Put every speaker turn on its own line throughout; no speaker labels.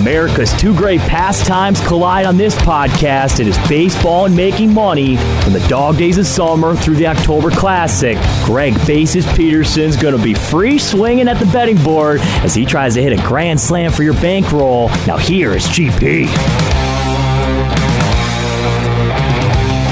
America's two great pastimes collide on this podcast. It is baseball and making money from the dog days of summer through the October Classic. Greg Faces Peterson's going to be free swinging at the betting board as he tries to hit a grand slam for your bankroll. Now here is GP.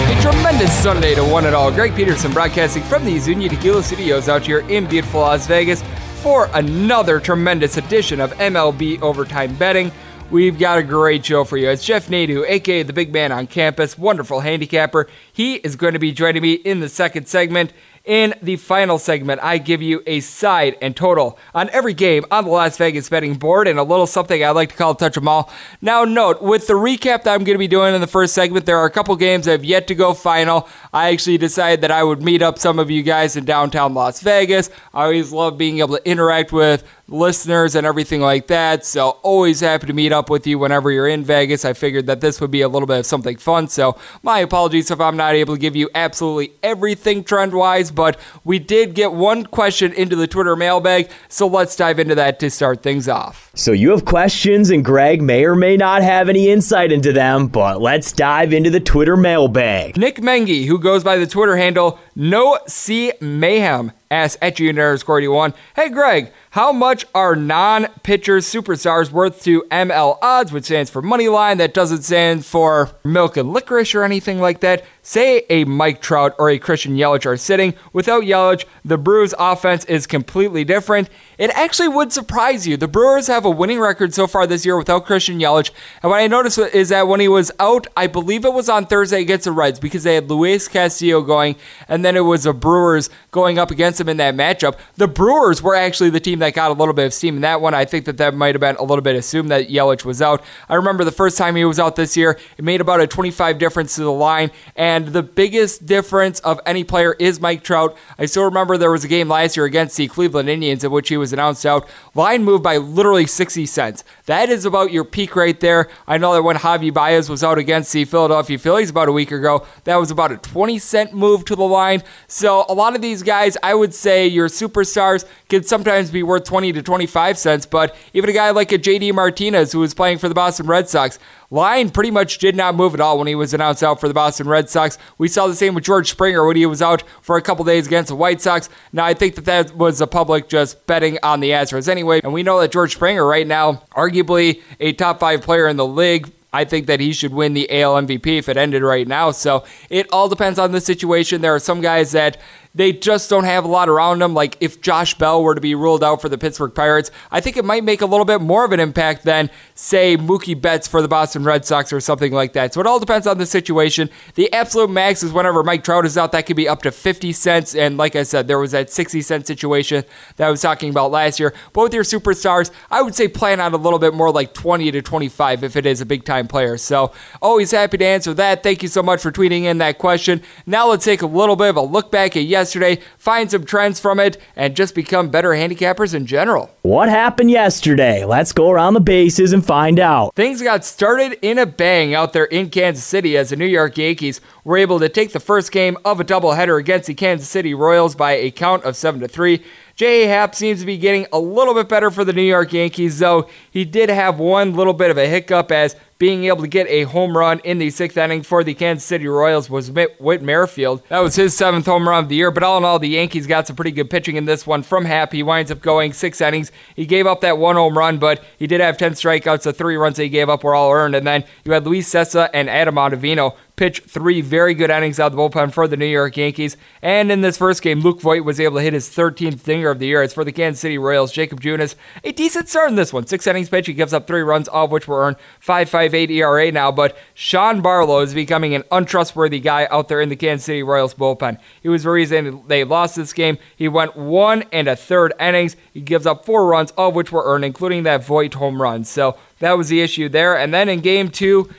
A tremendous Sunday to one and all. Greg Peterson broadcasting from the Azunia Tequila Studios out here in beautiful Las Vegas for another tremendous edition of MLB Overtime Betting. We've got a great show for you. It's Jeff Nadu, aka the big man on campus, wonderful handicapper. He is going to be joining me in the second segment. In the final segment, I give you a side and total on every game on the Las Vegas betting board and a little something I like to call touch them all. Now, note, with the recap that I'm going to be doing in the first segment, there are a couple games that have yet to go final. I actually decided that I would meet up some of you guys in downtown Las Vegas. I always love being able to interact with listeners and everything like that. So, always happy to meet up with you whenever you're in Vegas. I figured that this would be a little bit of something fun. So, my apologies if I'm not able to give you absolutely everything trend wise, but we did get one question into the Twitter mailbag. So, let's dive into that to start things off.
So, you have questions, and Greg may or may not have any insight into them, but let's dive into the Twitter mailbag.
Nick Mengi, who goes by the Twitter handle No C Mayhem, asks at underscore 81, Hey Greg, how much are non pitcher superstars worth to ML odds, which stands for money line? That doesn't stand for milk and licorice or anything like that. Say a Mike Trout or a Christian Yelich are sitting. Without Yelich, the Brewers' offense is completely different. It actually would surprise you. The Brewers have a winning record so far this year without Christian Yelich. And what I noticed is that when he was out, I believe it was on Thursday against the Reds because they had Luis Castillo going, and then it was the Brewers going up against him in that matchup. The Brewers were actually the team that got a little bit of steam in that one. I think that that might have been a little bit assumed that Yelich was out. I remember the first time he was out this year, it made about a 25 difference to the line, and the biggest difference of any player is Mike Trout. I still remember there was a game last year against the Cleveland Indians in which he was announced out. Line moved by literally 60 cents. That is about your peak right there. I know that when Javi Baez was out against the Philadelphia Phillies about a week ago, that was about a 20 cent move to the line. So a lot of these guys, I would say your superstars can sometimes be worth 20 to 25 cents, but even a guy like a JD Martinez who was playing for the Boston Red Sox, line pretty much did not move at all when he was announced out for the Boston Red Sox. We saw the same with George Springer when he was out for a couple days against the White Sox. Now, I think that that was the public just betting on the Astros anyway, and we know that George Springer right now, arguably a top five player in the league, I think that he should win the AL MVP if it ended right now. So it all depends on the situation. There are some guys that they just don't have a lot around them. Like if Josh Bell were to be ruled out for the Pittsburgh Pirates, I think it might make a little bit more of an impact than, say, Mookie Betts for the Boston Red Sox or something like that. So it all depends on the situation. The absolute max is whenever Mike Trout is out, that could be up to 50 cents. And like I said, there was that 60 cent situation that I was talking about last year. With your superstars, I would say plan on a little bit more like 20 to 25 if it is a big time player. So always happy to answer that. Thank you so much for tweeting in that question. Now let's take a little bit of a look back at yesterday, find some trends from it, and just become better handicappers in general.
What happened yesterday? Let's go around the bases and find out.
Things got started in a bang out there in Kansas City as the New York Yankees were able to take the first game of a doubleheader against the Kansas City Royals by a count of 7 to 3. J.A. Happ seems to be getting a little bit better for the New York Yankees, though he did have one little bit of a hiccup as being able to get a home run in the sixth inning for the Kansas City Royals was Whit Merrifield. That was his seventh home run of the year, but all in all, the Yankees got some pretty good pitching in this one from Happ. He winds up going six innings. He gave up that one home run, but he did have 10 strikeouts. The three runs that he gave up were all earned. And then you had Luis Cessa and Adam Ottavino pitched three very good innings out of the bullpen for the New York Yankees. And in this first game, Luke Voit was able to hit his 13th dinger of the year. As for the Kansas City Royals, Jacob Junis, a decent start in this one. Six innings pitch, he gives up three runs, all of which were earned. 5.58 ERA now, but Sean Barlow is becoming an untrustworthy guy out there in the Kansas City Royals bullpen. He was the reason they lost this game. He went one and a third innings. He gives up four runs, all of which were earned, including that Voit home run. So that was the issue there. And then in game two,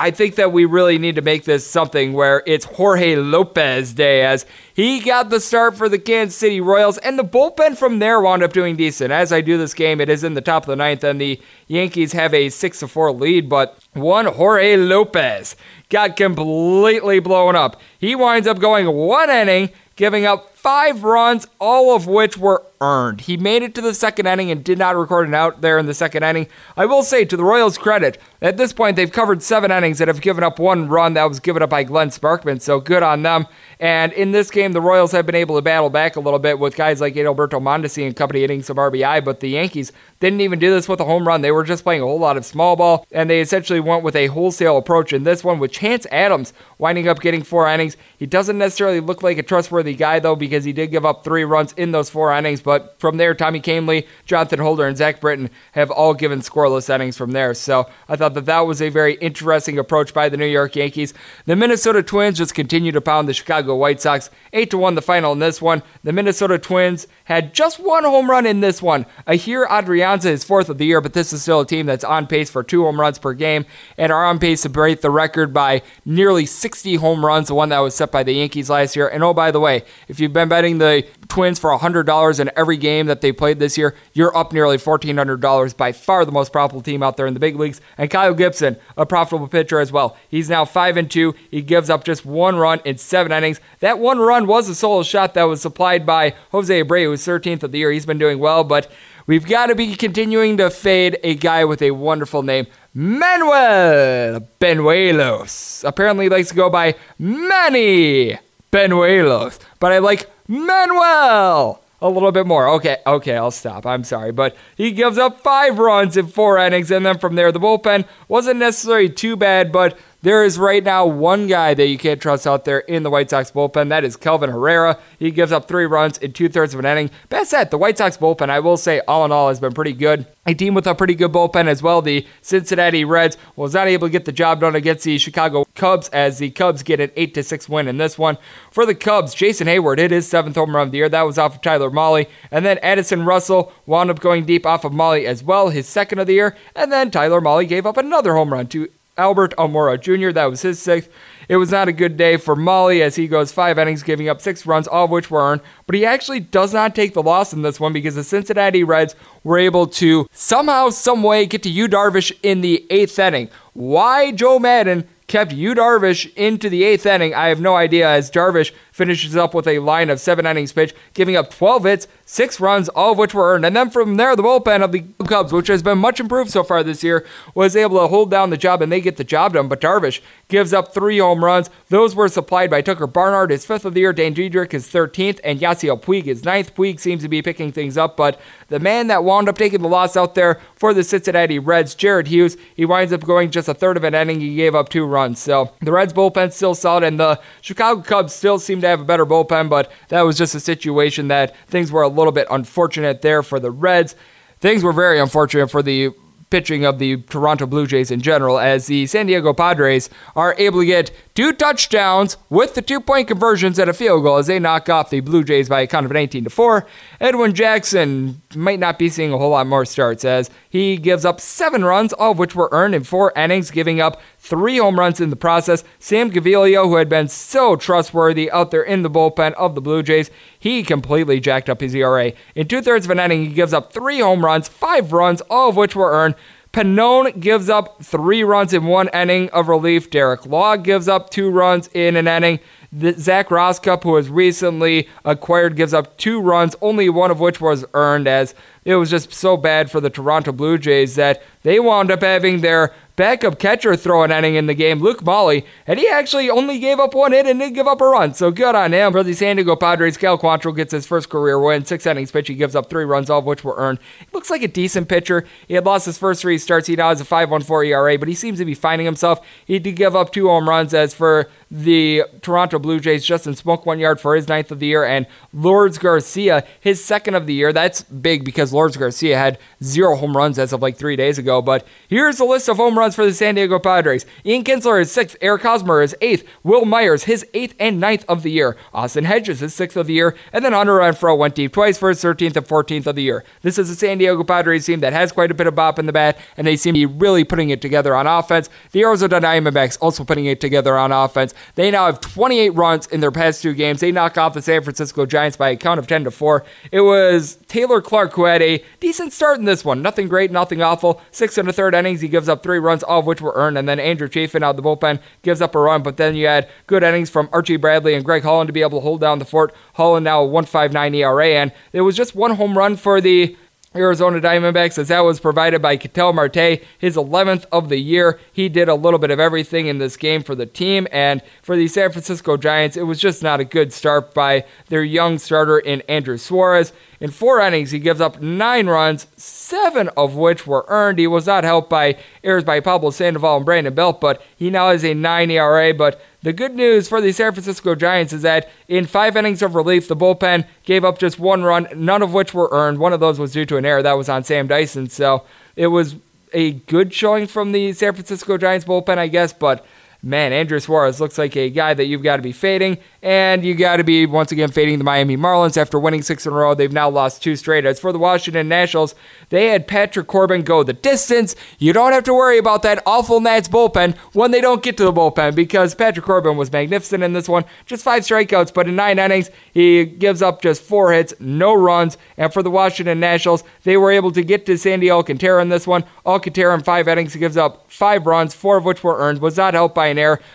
I think that we really need to make this something where it's Jorge Lopez Day as he got the start for the Kansas City Royals, and the bullpen from there wound up doing decent. As I do this game, it is in the top of the ninth, and the Yankees have a 6 4 lead, but one Jorge Lopez got completely blown up. He winds up going one inning, giving up five runs, all of which were earned. He made it to the second inning and did not record an out there in the second inning. I will say, to the Royals' credit, at this point they've covered seven innings that have given up one run that was given up by Glenn Sparkman, so good on them. And in this game, the Royals have been able to battle back a little bit with guys like Adalberto Mondesi and company hitting some RBI, but the Yankees didn't even do this with a home run. They were just playing a whole lot of small ball, and they essentially went with a wholesale approach in this one with Chance Adams winding up getting four innings. He doesn't necessarily look like a trustworthy guy, though, because he did give up three runs in those four innings, but from there, Tommy Kahnle, Jonathan Holder, and Zach Britton have all given scoreless innings from there. So I thought that that was a very interesting approach by the New York Yankees. The Minnesota Twins just continue to pound the Chicago White Sox. 8 to 1 the final in this one. The Minnesota Twins had just one home run in this one. Ehire Adrianza is fourth of the year, but this is still a team that's on pace for two home runs per game and are on pace to break the record by nearly 60 home runs, the one that was set by the Yankees last year. And oh, by the way, if you've been betting the Twins for $100 in every game that they played this year, you're up nearly $1,400. By far the most profitable team out there in the big leagues. And Kyle Gibson, a profitable pitcher as well. He's now 5 and 2. He gives up just one run in seven innings. That one run was a solo shot that was supplied by Jose Abreu, who's 13th of the year. He's been doing well, but we've got to be continuing to fade a guy with a wonderful name. Manuel Bañuelos. Apparently likes to go by Manny Bañuelos, but I like Manuel a little bit more. Okay, okay, I'll stop. I'm sorry. But he gives up five runs in four innings, and then from there, the bullpen wasn't necessarily too bad, but there is right now one guy that you can't trust out there in the White Sox bullpen. That is Kelvin Herrera. He gives up three runs in two thirds of an inning. Best set, the White Sox bullpen, I will say, all in all, has been pretty good. A team with a pretty good bullpen as well. The Cincinnati Reds was not able to get the job done against the Chicago Cubs as the Cubs get an 8 to 6 win in this one. For the Cubs, Jason Heyward hit his seventh home run of the year. That was off of Tyler Mahle. And then Addison Russell wound up going deep off of Mahle as well, his second of the year. And then Tyler Mahle gave up another home run to Albert Almora Jr. That was his sixth. It was not a good day for Mahle as he goes five innings, giving up six runs, all of which were earned. But he actually does not take the loss in this one because the Cincinnati Reds were able to somehow, some way get to Yu Darvish in the eighth inning. Why Joe Maddon kept Yu Darvish into the eighth inning, I have no idea. As Darvish finishes up with a line of seven innings pitch, giving up 12 hits, six runs, all of which were earned. And then from there, the bullpen of the Cubs, which has been much improved so far this year, was able to hold down the job and they get the job done. But Darvish gives up three home runs. Those were supplied by Tucker Barnhart, his fifth of the year, Dan Dietrich, his 13th, and Yasiel Puig, his ninth. Puig seems to be picking things up, but the man that wound up taking the loss out there for the Cincinnati Reds. Jared Hughes, he winds up going just a third of an inning. He gave up two runs. So the Reds bullpen still solid, and the Chicago Cubs still seem to have a better bullpen, but that was just a situation that things were a little bit unfortunate there for the Reds. Things were very unfortunate for the pitching of the Toronto Blue Jays in general, as the San Diego Padres are able to get two touchdowns with the two point conversions and a field goal as they knock off the Blue Jays by a count of 19 to 4. Edwin Jackson might not be seeing a whole lot more starts as he gives up seven runs, all of which were earned in four innings, giving up three home runs in the process. Sam Gaviglio, who had been so trustworthy out there in the bullpen of the Blue Jays, he completely jacked up his ERA. In two thirds of an inning, he gives up three home runs, five runs, all of which were earned. Pannone gives up three runs in one inning of relief. Derek Law gives up two runs in an inning. The Zac Rosscup, who was recently acquired, gives up two runs, only one of which was earned, as it was just so bad for the Toronto Blue Jays that they wound up having their backup catcher throw an inning in the game, Luke Maile, and he actually only gave up one hit and didn't give up a run. So good on him. For the San Diego Padres, Cal Quantrill gets his first career win. Six innings pitch, he gives up three runs, all of which were earned. He looks like a decent pitcher. He had lost his first three starts. He now has a 5.14 ERA, but he seems to be finding himself. He did give up two home runs. As for the Toronto Blue Jays, Justin Smoak one yard for his ninth of the year, and Lourdes Garcia his second of the year. That's big because Lourdes Garcia had zero home runs as of like three days ago. But here's a list of home runs for the San Diego Padres. Ian Kinsler is sixth. Eric Hosmer is eighth. Wil Myers, his eighth and ninth of the year. Austin Hedges, his sixth of the year. And then Hunter Renfroe went deep twice for his 13th and 14th of the year. This is a San Diego Padres team that has quite a bit of bop in the bat, and they seem to be really putting it together on offense. The Arizona Diamondbacks also putting it together on offense. They now have 28 runs in their past two games. They knock off the San Francisco Giants by a count of 10 to 4. It was Taylor Clarke who had a decent start in this one. Nothing great, nothing awful. Six and a third innings, he gives up three runs, all of which were earned. And then Andrew Chafin out of the bullpen gives up a run. But then you had good innings from Archie Bradley and Greg Holland to be able to hold down the fort. Holland now a 1.59 ERA, and it was just one home run for the Arizona Diamondbacks, as that was provided by Ketel Marte, his 11th of the year. He did a little bit of everything in this game for the team, and for the San Francisco Giants, it was just not a good start by their young starter in Andrew Suarez. In four innings, he gives up nine runs, seven of which were earned. He was not helped by errors by Pablo Sandoval and Brandon Belt, but he now has a 9 ERA. But the good news for the San Francisco Giants is that in five innings of relief, the bullpen gave up just one run, none of which were earned. One of those was due to an error that was on Sam Dyson. So it was a good showing from the San Francisco Giants bullpen, I guess, but man, Andrew Suarez looks like a guy that you've got to be fading. And you got to be, once again, fading the Miami Marlins after winning six in a row. They've now lost two straight. As for the Washington Nationals, they had Patrick Corbin go the distance. You don't have to worry about that awful Nats bullpen when they don't get to the bullpen because Patrick Corbin was magnificent in this one. Just five strikeouts, but in nine innings, he gives up just four hits, no runs. And for the Washington Nationals, they were able to get to Sandy Alcantara in this one. Alcantara in five innings gives up five runs, four of which were earned, was not helped by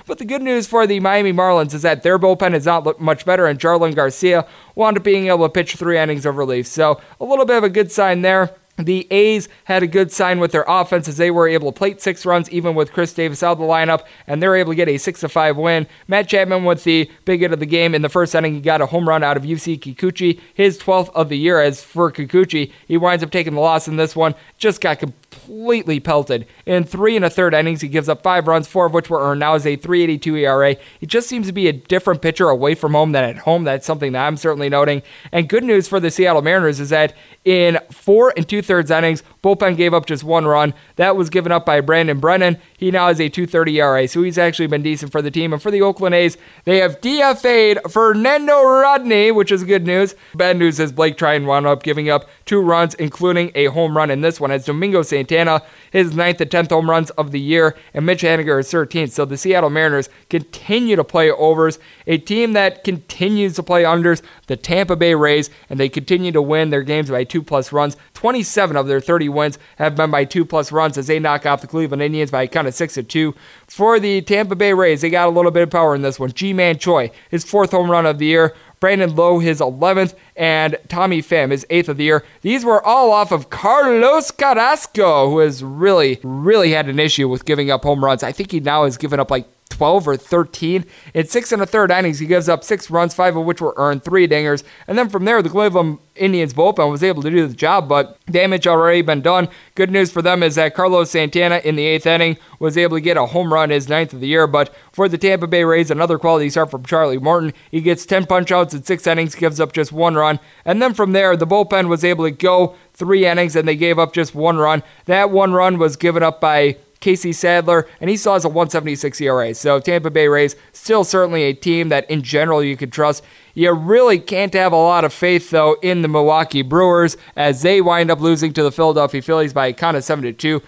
But the good news for the Miami Marlins is that their bullpen has not much better, and Jarlin Garcia wound up being able to pitch three innings of relief. So a little bit of a good sign there. The A's had a good sign with their offense as they were able to plate six runs even with Khris Davis out of the lineup, and they're able to get a six to five win. Matt Chapman with the big hit of the game in the first inning, he got a home run out of Yusei Kikuchi, his 12th of the year. As for Kikuchi, he winds up taking the loss in this one. Just got completely pelted. In three and a third innings, he gives up five runs, four of which were earned. Now is a 3.82 ERA. He just seems to be a different pitcher away from home than at home. That's something that I'm certainly noting. And good news for the Seattle Mariners is that in four and two thirds innings, bullpen gave up just one run. That was given up by Brandon Brennan. He now has a 2.30 ERA, so he's actually been decent for the team. And for the Oakland A's, they have DFA'd Fernando Rodney, which is good news. Bad news is Blake Treinen wound up giving up two runs, including a home run in this one. As Domingo Santana, his ninth and tenth home runs of the year, and Mitch Haniger is 13th. So the Seattle Mariners continue to play overs. A team that continues to play unders, the Tampa Bay Rays, and they continue to win their games by two plus runs. 27 of their 30 wins have been by two plus runs as they knock off the Cleveland Indians by a count of six to two. For the Tampa Bay Rays, they got a little bit of power in this one. Ji-Man Choi, his fourth home run of the year. Brandon Lowe, his 11th, and Tommy Pham, his 8th of the year. These were all off of Carlos Carrasco, who has really, really had an issue with giving up home runs. I think he now has given up like 12 or 13. In six and a third innings, he gives up six runs, five of which were earned, three dingers. And then from there, the Cleveland Indians bullpen was able to do the job, but damage already been done. Good news for them is that Carlos Santana in the eighth inning was able to get a home run, his ninth of the year. But for the Tampa Bay Rays, another quality start from Charlie Morton. He gets 10 punch outs in six innings, gives up just one run. And then from there, the bullpen was able to go three innings and they gave up just one run. That one run was given up by Casey Sadler, and he still has a 176 ERA. So Tampa Bay Rays still certainly a team that in general you could trust. You really can't have a lot of faith though in the Milwaukee Brewers as they wind up losing to the Philadelphia Phillies by a count of seven to two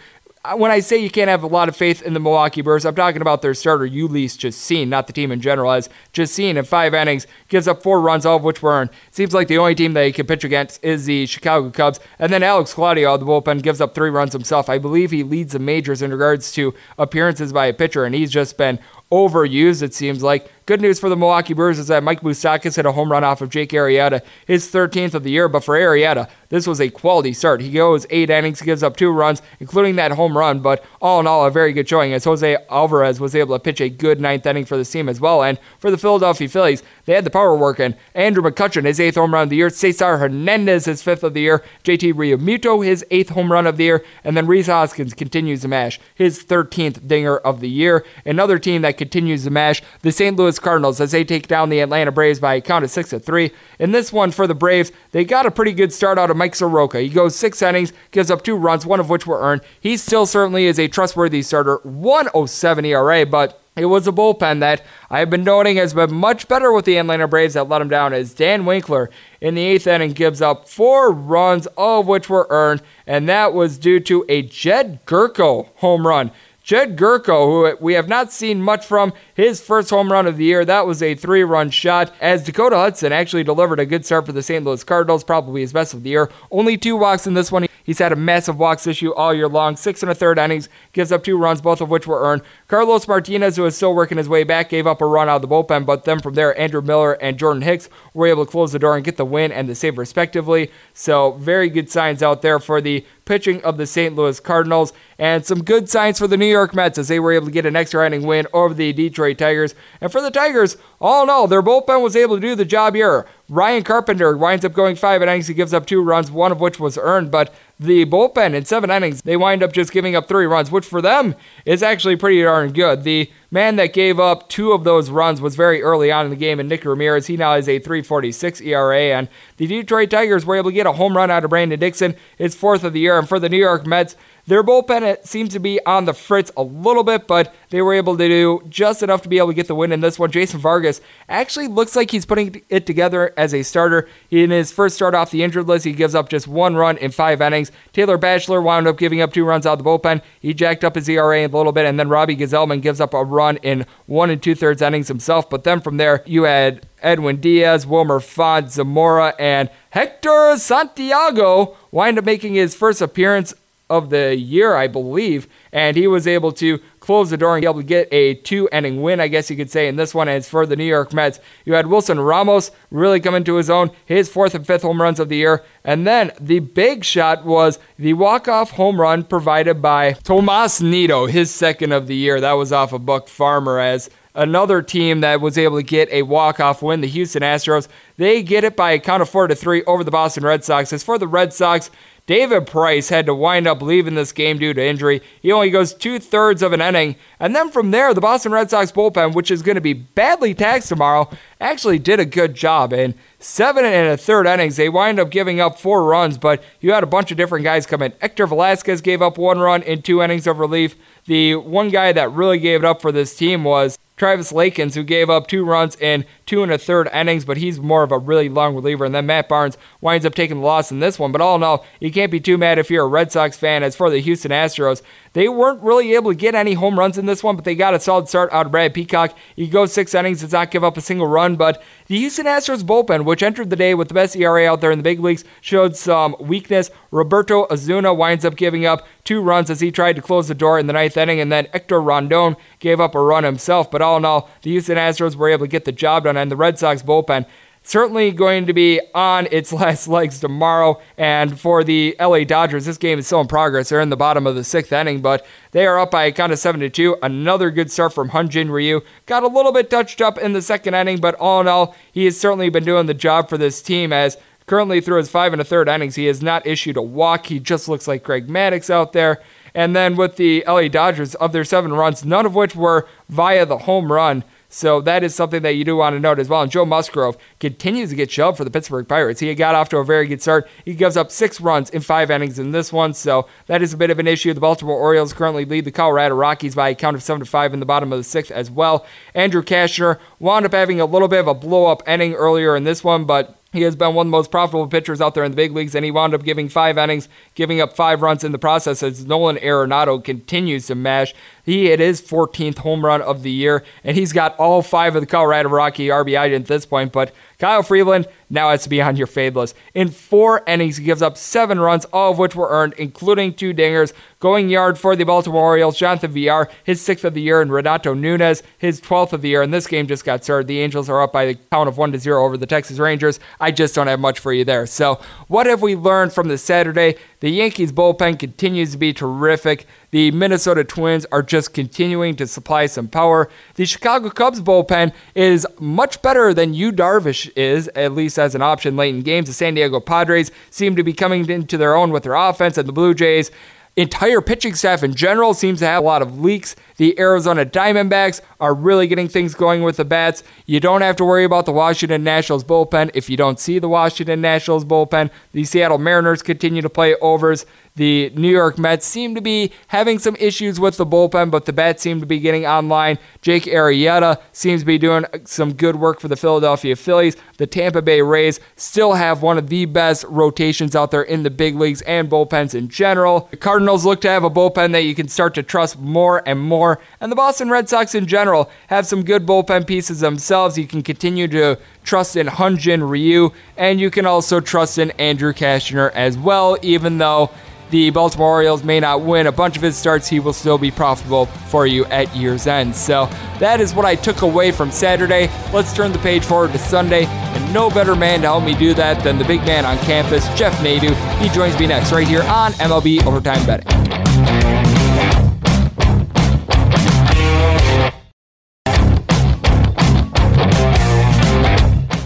when I say you can't have a lot of faith in the Milwaukee Brewers, I'm talking about their starter, Jhoulys Chacin, not the team in general, as Chacin in five innings gives up four runs, all of which were earned. Seems like the only team he can pitch against is the Chicago Cubs. And then Alex Claudio, the bullpen, gives up three runs himself. I believe he leads the majors in regards to appearances by a pitcher, and he's just been overused, it seems like. Good news for the Milwaukee Brewers is that Mike Moustakas hit a home run off of Jake Arrieta, his 13th of the year. But for Arrieta, this was a quality start. He goes eight innings, gives up two runs, including that home run. But all in all, a very good showing as Jose Alvarez was able to pitch a good ninth inning for the team as well. And for the Philadelphia Phillies, they had the power working. Andrew McCutchen, his eighth home run of the year. Cesar Hernandez, his fifth of the year. JT Realmuto, his eighth home run of the year. And then Rhys Hoskins continues to mash, his 13th dinger of the year. Another team that continues to mash, the St. Louis Cardinals as they take down the Atlanta Braves by a count of six to three. In this one for the Braves, they got a pretty good start out of Mike Soroka. He goes six innings, gives up two runs, one of which were earned. He still certainly is a trustworthy starter, 107 ERA, but it was a bullpen that I've been noting has been much better with the Atlanta Braves that let him down as Dan Winkler in the eighth inning gives up four runs, all of which were earned, and that was due to a Jedd Gyorko home run. Jedd Gyorko, who we have not seen much from, his first home run of the year, that was a three run shot, as Dakota Hudson actually delivered a good start for the St. Louis Cardinals, probably his best of the year. Only two walks in this one. He's had a massive walks issue all year long. Six and a third innings, gives up two runs, both of which were earned. Carlos Martinez, who is still working his way back, gave up a run out of the bullpen, but then from there, Andrew Miller and Jordan Hicks were able to close the door and get the win and the save respectively. So, very good signs out there for the pitching of the St. Louis Cardinals, and some good signs for the New York Mets as they were able to get an extra inning win over the Detroit Tigers. And for the Tigers, all in all, their bullpen was able to do the job here. Ryan Carpenter winds up going five innings. He gives up two runs, one of which was earned, but the bullpen in seven innings, they wind up just giving up three runs, which for them is actually pretty darn good. The man that gave up two of those runs was very early on in the game, and Nick Ramirez, he now has a 346 ERA, and the Detroit Tigers were able to get a home run out of Brandon Dixon, his fourth of the year, and for the New York Mets, their bullpen seems to be on the fritz a little bit, but they were able to do just enough to be able to get the win in this one. Jason Vargas actually looks like he's putting it together as a starter. In his first start off the injured list, he gives up just one run in five innings. Taylor Bashlor wound up giving up two runs out of the bullpen. He jacked up his ERA a little bit, and then Robbie Gsellman gives up a run in one and two thirds innings himself. But then from there, you had Edwin Diaz, Wilmer Font, Zamora, and Hector Santiago wind up making his first appearance of the year, I believe, and he was able to close the door and be able to get a two inning win, I guess you could say, in this one. It's for the New York Mets. You had Wilson Ramos really come into his own, his fourth and fifth home runs of the year. And then the big shot was the walk off home run provided by Tomas Nido, his second of the year. That was off of Buck Farmer as another team that was able to get a walk-off win, the Houston Astros. They get it by a count of four to three over the Boston Red Sox. As for the Red Sox, David Price had to wind up leaving this game due to injury. He only goes two thirds of an inning. And then from there, the Boston Red Sox bullpen, which is going to be badly taxed tomorrow, actually did a good job. In seven and a third innings, they wind up giving up four runs, but you had a bunch of different guys come in. Hector Velasquez gave up one run in two innings of relief. The one guy that really gave it up for this team was Travis Lakins, who gave up two runs in two and a third innings, but he's more of a really long reliever. And then Matt Barnes winds up taking the loss in this one. But all in all, you can't be too mad if you're a Red Sox fan. As for the Houston Astros, they weren't really able to get any home runs in this one, but they got a solid start out of Brad Peacock. He goes six innings, does not give up a single run. But the Houston Astros bullpen, which entered the day with the best ERA out there in the big leagues, showed some weakness. Roberto Osuna winds up giving up two runs as he tried to close the door in the ninth inning, and then Hector Rondon gave up a run himself. But all in all, the Houston Astros were able to get the job done, and the Red Sox bullpen certainly going to be on its last legs tomorrow. And for the LA Dodgers, this game is still in progress. They're in the bottom of the sixth inning, but they are up by a count of seven to two. Another good start from Hyun-Jin Ryu. Got a little bit touched up in the second inning, but all in all, he has certainly been doing the job for this team as currently through his five and a third innings, he has not issued a walk. He just looks like Greg Maddux out there. And then with the LA Dodgers, of their seven runs, none of which were via the home run. So that is something that you do want to note as well. And Joe Musgrove continues to get shoved for the Pittsburgh Pirates. He got off to a very good start. He gives up six runs in five innings in this one, so that is a bit of an issue. The Baltimore Orioles currently lead the Colorado Rockies by a count of seven to five in the bottom of the sixth as well. Andrew Cashner wound up having a little bit of a blow up inning earlier in this one, but he has been one of the most profitable pitchers out there in the big leagues, and he wound up giving five innings, giving up five runs in the process as Nolan Arenado continues to mash. He hit his 14th home run of the year, and he's got all five of the Colorado Rocky RBI at this point. But Kyle Freeland now has to be on your fade list. In four innings, he gives up seven runs, all of which were earned, including two dingers. Going yard for the Baltimore Orioles, Jonathan Villar, his sixth of the year, and Renato Nunez, his 12th of the year. And this game just got started. The Angels are up by the count of 1 to 0 over the Texas Rangers. I just don't have much for you there. So, what have we learned from the Saturday? The Yankees bullpen continues to be terrific. The Minnesota Twins are just continuing to supply some power. The Chicago Cubs bullpen is much better than Yu Darvish is, at least as an option late in games. The San Diego Padres seem to be coming into their own with their offense, and the Blue Jays entire pitching staff in general seems to have a lot of leaks. The Arizona Diamondbacks are really getting things going with the bats. You don't have to worry about the Washington Nationals bullpen if you don't see the Washington Nationals bullpen. The Seattle Mariners continue to play overs. The New York Mets seem to be having some issues with the bullpen, but the bats seem to be getting online. Jake Arrieta seems to be doing some good work for the Philadelphia Phillies. The Tampa Bay Rays still have one of the best rotations out there in the big leagues and bullpens in general. The Cardinals look to have a bullpen that you can start to trust more and more. And the Boston Red Sox in general have some good bullpen pieces themselves. You can continue to trust in Hyun-Jin Ryu, and you can also trust in Andrew Cashner as well, even though the Baltimore Orioles may not win a bunch of his starts, he will still be profitable for you at year's end. So that is what I took away from Saturday. Let's turn the page forward to Sunday, and no better man to help me do that than the big man on campus, Jeff Nadu. He joins me next right here on MLB Overtime Betting.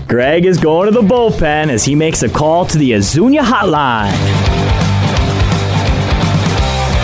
Greg is going to the bullpen as he makes a call to the Azunia hotline.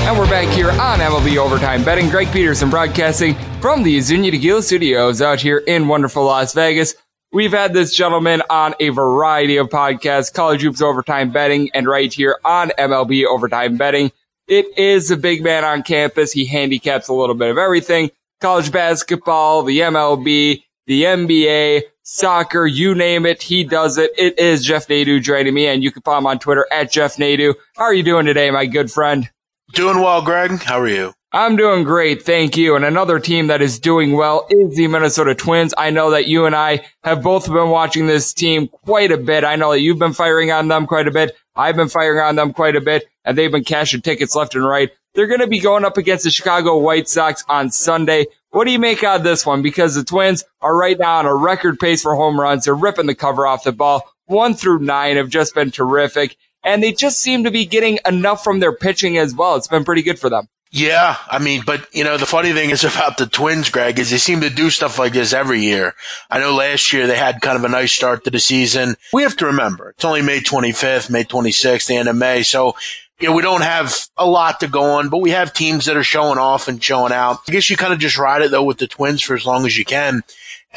And we're back here on MLB Overtime Betting. Greg Peterson broadcasting from the Azunia Tequila Studios out here in wonderful Las Vegas. We've had this gentleman on a variety of podcasts, College Hoops Overtime Betting, and right here on MLB Overtime Betting. It is a big man on campus. He handicaps a little bit of everything. College basketball, the MLB, the NBA, soccer, you name it, he does it. It is Jeff Nadu joining me, and you can follow him on Twitter at Jeff Nadu. How are you doing today, my good friend?
Doing well, Greg. How are you?
I'm doing great, thank you. And another team that is doing well is the Minnesota Twins. I know that you and I have both been watching this team quite a bit. I know that you've been firing on them quite a bit. I've been firing on them quite a bit, and they've been cashing tickets left and right. They're going to be going up against the Chicago White Sox on Sunday. What do you make out of this one? Because the Twins are right now on a record pace for home runs. They're ripping the cover off the ball. One through nine have just been terrific and they just seem to be getting enough from their pitching as well. It's been pretty good for them.
Yeah, I mean, but you know, the funny thing is about the Twins, Greg, is they seem to do stuff like this every year. I know last year they had kind of a nice start to the season. We have to remember it's only May 25th, May 26th, the end of May. So, you know, we don't have a lot to go on, but we have teams that are showing off and showing out. I guess you kind of just ride it though with the Twins for as long as you can.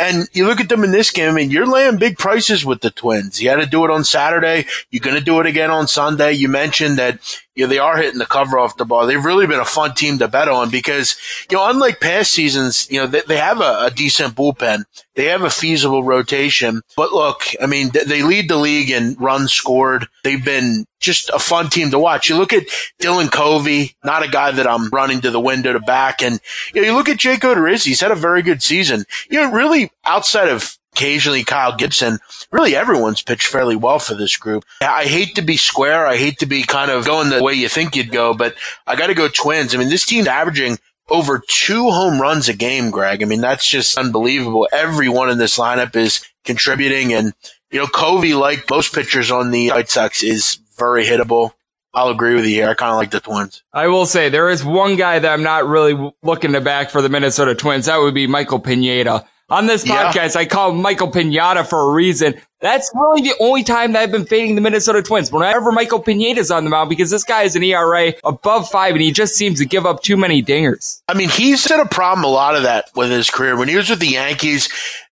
And you look at them in this game, mean, you're laying big prices with the Twins. You had to do it on Saturday. You're going to do it again on Sunday. You mentioned that you know, they are hitting the cover off the ball. They've really been a fun team to bet on because, you know, unlike past seasons, you know, they, they have a, a, decent bullpen. They have a feasible rotation. But look, I mean, they lead the league in runs scored. They've been just a fun team to watch. You look at Dylan Covey, not a guy that I'm running to the window to back. And you, know, you look at Jake Odorizzi, he's had a very good season. You know, really outside of occasionally Kyle Gibson. Really, everyone's pitched fairly well for this group. I hate to be square. I hate to be kind of going the way you think you'd go, but I got to go Twins. I mean, this team's averaging over two home runs a game, Greg. I mean, that's just unbelievable. Everyone in this lineup is contributing. And, You know, Covey, like most pitchers on the White Sox, is very hittable. I'll agree with you here. I kind of like the Twins.
I will say there is one guy that I'm not really looking to back for the Minnesota Twins. That would be Michael Pineda. On this podcast, yeah. I call Michael Pinata for a reason. That's really the only time that I've been fading the Minnesota Twins. Whenever Michael Pineda's on the mound, because this guy is an ERA above five and he just seems to give up too many dingers.
I mean, he's had a problem a lot of that with his career. When he was with the Yankees,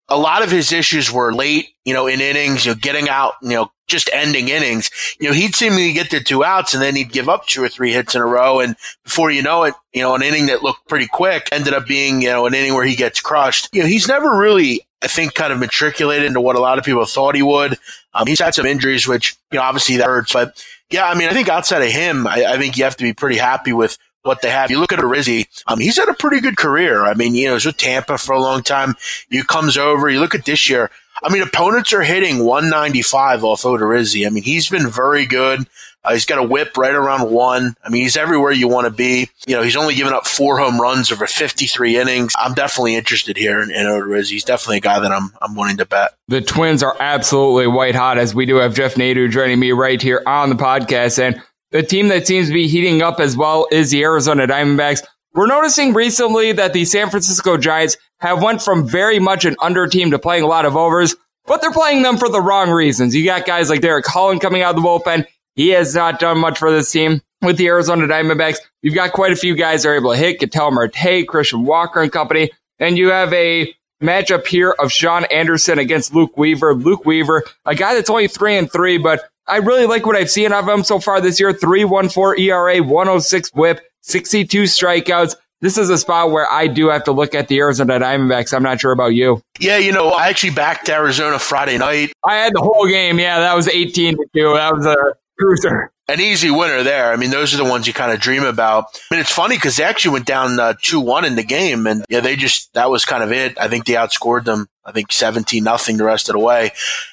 a lot of his issues were late, you know, in innings, you know, getting out, you know, just ending innings. You know, he'd seemingly get the two outs and then he'd give up two or three hits in a row. And before you know it, you know, an inning that looked pretty quick ended up being, you know, an inning where he gets crushed. You know, he's never really, I think, kind of matriculated into what a lot of people thought he would. Um, he's had some injuries, which, you know, obviously that hurts. But yeah, I mean, I think outside of him, I, I think you have to be pretty happy with what they have. You look at Orizzi, um, he's had a pretty good career. I mean, you know, he's with Tampa for a long time. He comes over. You look at this year. I mean, opponents are hitting 195 off Odorizzi. I mean, he's been very good. Uh, he's got a whip right around one. I mean, he's everywhere you want to be. You know, he's only given up four home runs over 53 innings. I'm definitely interested here in, in Odorizzi. He's definitely a guy that I'm, I'm wanting to bet.
The Twins are absolutely white hot as we do have Jeff Nadu joining me right here on the podcast. And the team that seems to be heating up as well is the Arizona Diamondbacks. We're noticing recently that the San Francisco Giants have went from very much an under team to playing a lot of overs, but they're playing them for the wrong reasons. You got guys like Derek Holland coming out of the bullpen. He has not done much for this team. With the Arizona Diamondbacks, you've got quite a few guys that are able to hit, Ketel Marte, Christian Walker and company. And you have a matchup here of Shaun Anderson against Luke Weaver. Luke Weaver, a guy that's only three and three, but I really like what I've seen of him so far this year. 314 ERA, 106 whip, 62 strikeouts. This is a spot where I do have to look at the Arizona Diamondbacks. I'm not sure about you.
Yeah, you know, I actually backed Arizona Friday night.
I had the whole game. Yeah, that was 18 to 2. That was a cruiser
an easy winner there. I mean, those are the ones you kind of dream about. I mean, it's funny because they actually went down uh, two one in the game, and yeah, they just that was kind of it. I think they outscored them. I think seventeen nothing the rest of the way.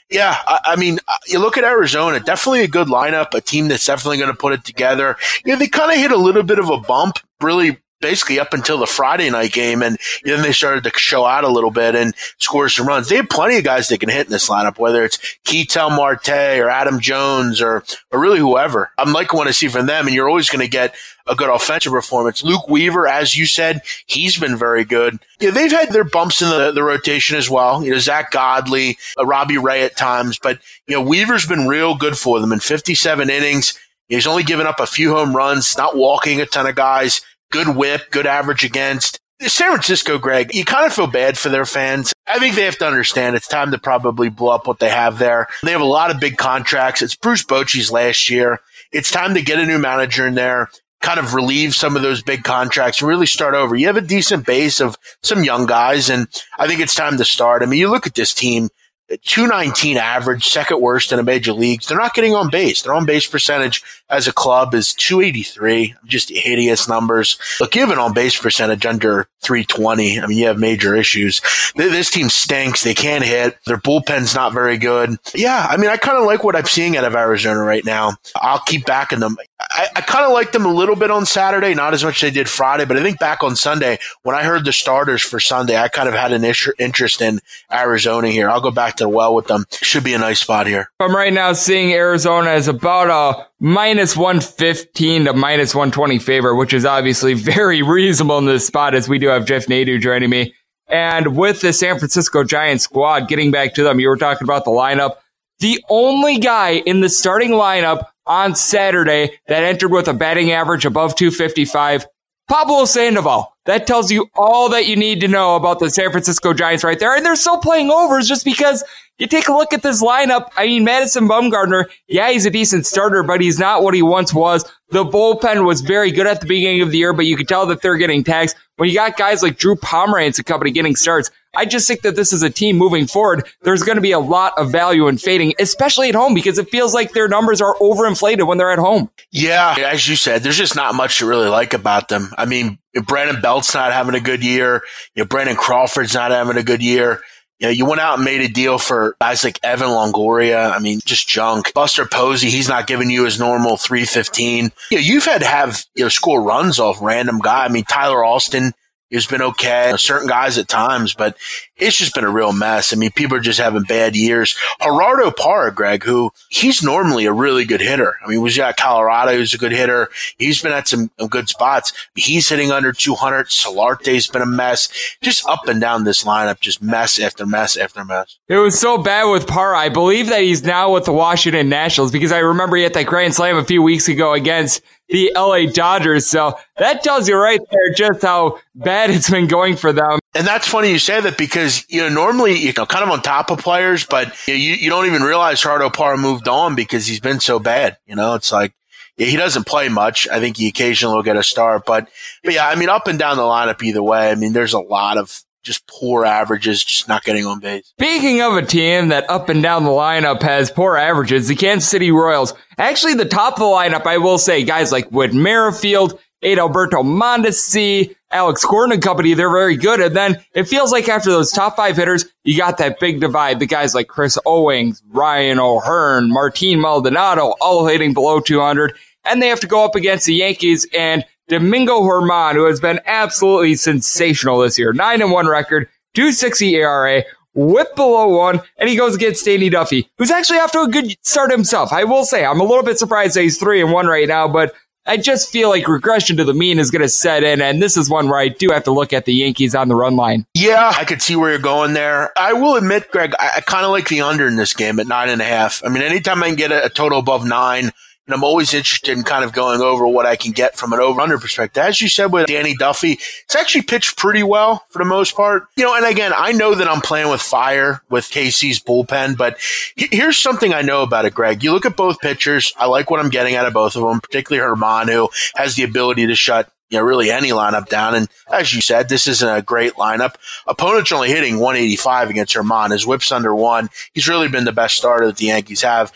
Yeah, I, I, mean, uh, you look at Arizona, definitely a good lineup, a team that's definitely going to put it together. Yeah, they kind of hit a little bit of a bump, really basically up until the Friday night game, and then they started to show out a little bit and score some runs. They have plenty of guys that can hit in this lineup, whether it's Ketel Marte or Adam Jones or or really whoever. I'm liking what I see from them, and you're always going to get a good offensive performance. Luke Weaver, as you said, he's been very good. Yeah, they've had their bumps in the, the rotation as well. You know, Zack Godley, uh, Robbie Ray at times, but you know, Weaver's been real good for them in 57 innings. He's only given up a few home runs, not walking a ton of guys good whip, good average against. San Francisco, Greg, you kind of feel bad for their fans. I think they have to understand it's time to probably blow up what they have there. They have a lot of big contracts. It's Bruce Bochy's last year. It's time to get a new manager in there, kind of relieve some of those big contracts and really start over. You have a decent base of some young guys, and I think it's time to start. I mean, you look at this team. 219 average, second worst in the major leagues. They're not getting on base. Their on base percentage as a club is 283. Just hideous numbers. Have an on base percentage under 320. I mean, you have major issues. This team stinks. They can't hit. Their bullpen's not very good. Yeah, I mean, I kind of like what I'm seeing out of Arizona right now. I'll keep backing them. I, I kind of liked them a little bit on Saturday, not as much as they did Friday, but I think back on Sunday, when I heard the starters for Sunday, I kind of had an interest in Arizona here. I'll go back to the well with them. Should be a nice spot here.
I'm right now seeing Arizona as about a minus 115 to minus 120 favor, which is obviously very reasonable in this spot as we do have Jeff Nadu joining me. And with the San Francisco Giants squad, getting back to them, you were talking about the lineup. The only guy in the starting lineup on Saturday that entered with a batting average above 255, Pablo Sandoval. That tells you all that you need to know about the San Francisco Giants right there. And they're still playing overs just because you take a look at this lineup. I mean, Madison Bumgarner, yeah, he's a decent starter, but he's not what he once was. The bullpen was very good at the beginning of the year, but you could tell that they're getting tags. When you got guys like Drew Pomeranz and company getting starts, I just think that this is a team moving forward. There's going to be a lot of value in fading, especially at home, because it feels like their numbers are overinflated when they're at home.
Yeah, as you said, there's just not much to really like about them. I mean, Brandon Belt's not having a good year. You know, Brandon Crawford's not having a good year. You know, you went out and made a deal for guys like Evan Longoria. I mean, just junk. Buster Posey, he's not giving you his normal 315. You know, you've had to have, you know, score runs off random guy. I mean, Tyler Austin, has been okay. Certain guys at times, but it's just been a real mess. I mean, people are just having bad years. Gerardo Parra, Greg, who he's normally a really good hitter. I mean, was at Colorado, who's a good hitter. He's been at some good spots. He's hitting under 200. Solarte's been a mess. Just up and down this lineup, just mess after mess after mess.
It was so bad with Parra. I believe that he's now with the Washington Nationals because I remember he had that grand slam a few weeks ago against the LA Dodgers. So that tells you right there just how bad it's been going for them.
And that's funny you say that because, you know, normally, you know, kind of on top of players, but you, you, don't even realize Gerardo Parra moved on because he's been so bad. You know, it's like, yeah, he doesn't play much. I think he occasionally will get a start, but, but yeah, I mean, up and down the lineup either way. I mean, there's a lot of just poor averages, just not getting on base.
Speaking of a team that up and down the lineup has poor averages, the Kansas City Royals. Actually, the top of the lineup, I will say, guys like Whit Merrifield, Adalberto Mondesi, Alex Gordon and company, they're very good. And then it feels like after those top five hitters, you got that big divide. The guys like Chris Owings, Ryan O'Hearn, Martin Maldonado, all hitting below 200. And they have to go up against the Yankees and Domingo Germán, who has been absolutely sensational this year. Nine and one record, 260 ERA, whip below one, and he goes against Danny Duffy, who's actually off to a good start himself. I will say, I'm a little bit surprised that he's three and one right now, but I just feel like regression to the mean is going to set in, and this is one where I do have to look at the Yankees on the run line.
Yeah, I could see where you're going there. I will admit, Greg, I, I kind of like the under in this game at nine and a half. I mean, anytime I can get a, a total above nine, and I'm always interested in kind of going over what I can get from an over under perspective. As you said with Danny Duffy, it's actually pitched pretty well for the most part. You know, and again, I know that I'm playing with fire with KC's bullpen, but here's something I know about it, Greg. You look at both pitchers. I like what I'm getting out of both of them, particularly Germán, who has the ability to shut you know, really any lineup down. And as you said, this isn't a great lineup. Opponent's only hitting 185 against Germán. His whip's under one. He's really been the best starter that the Yankees have.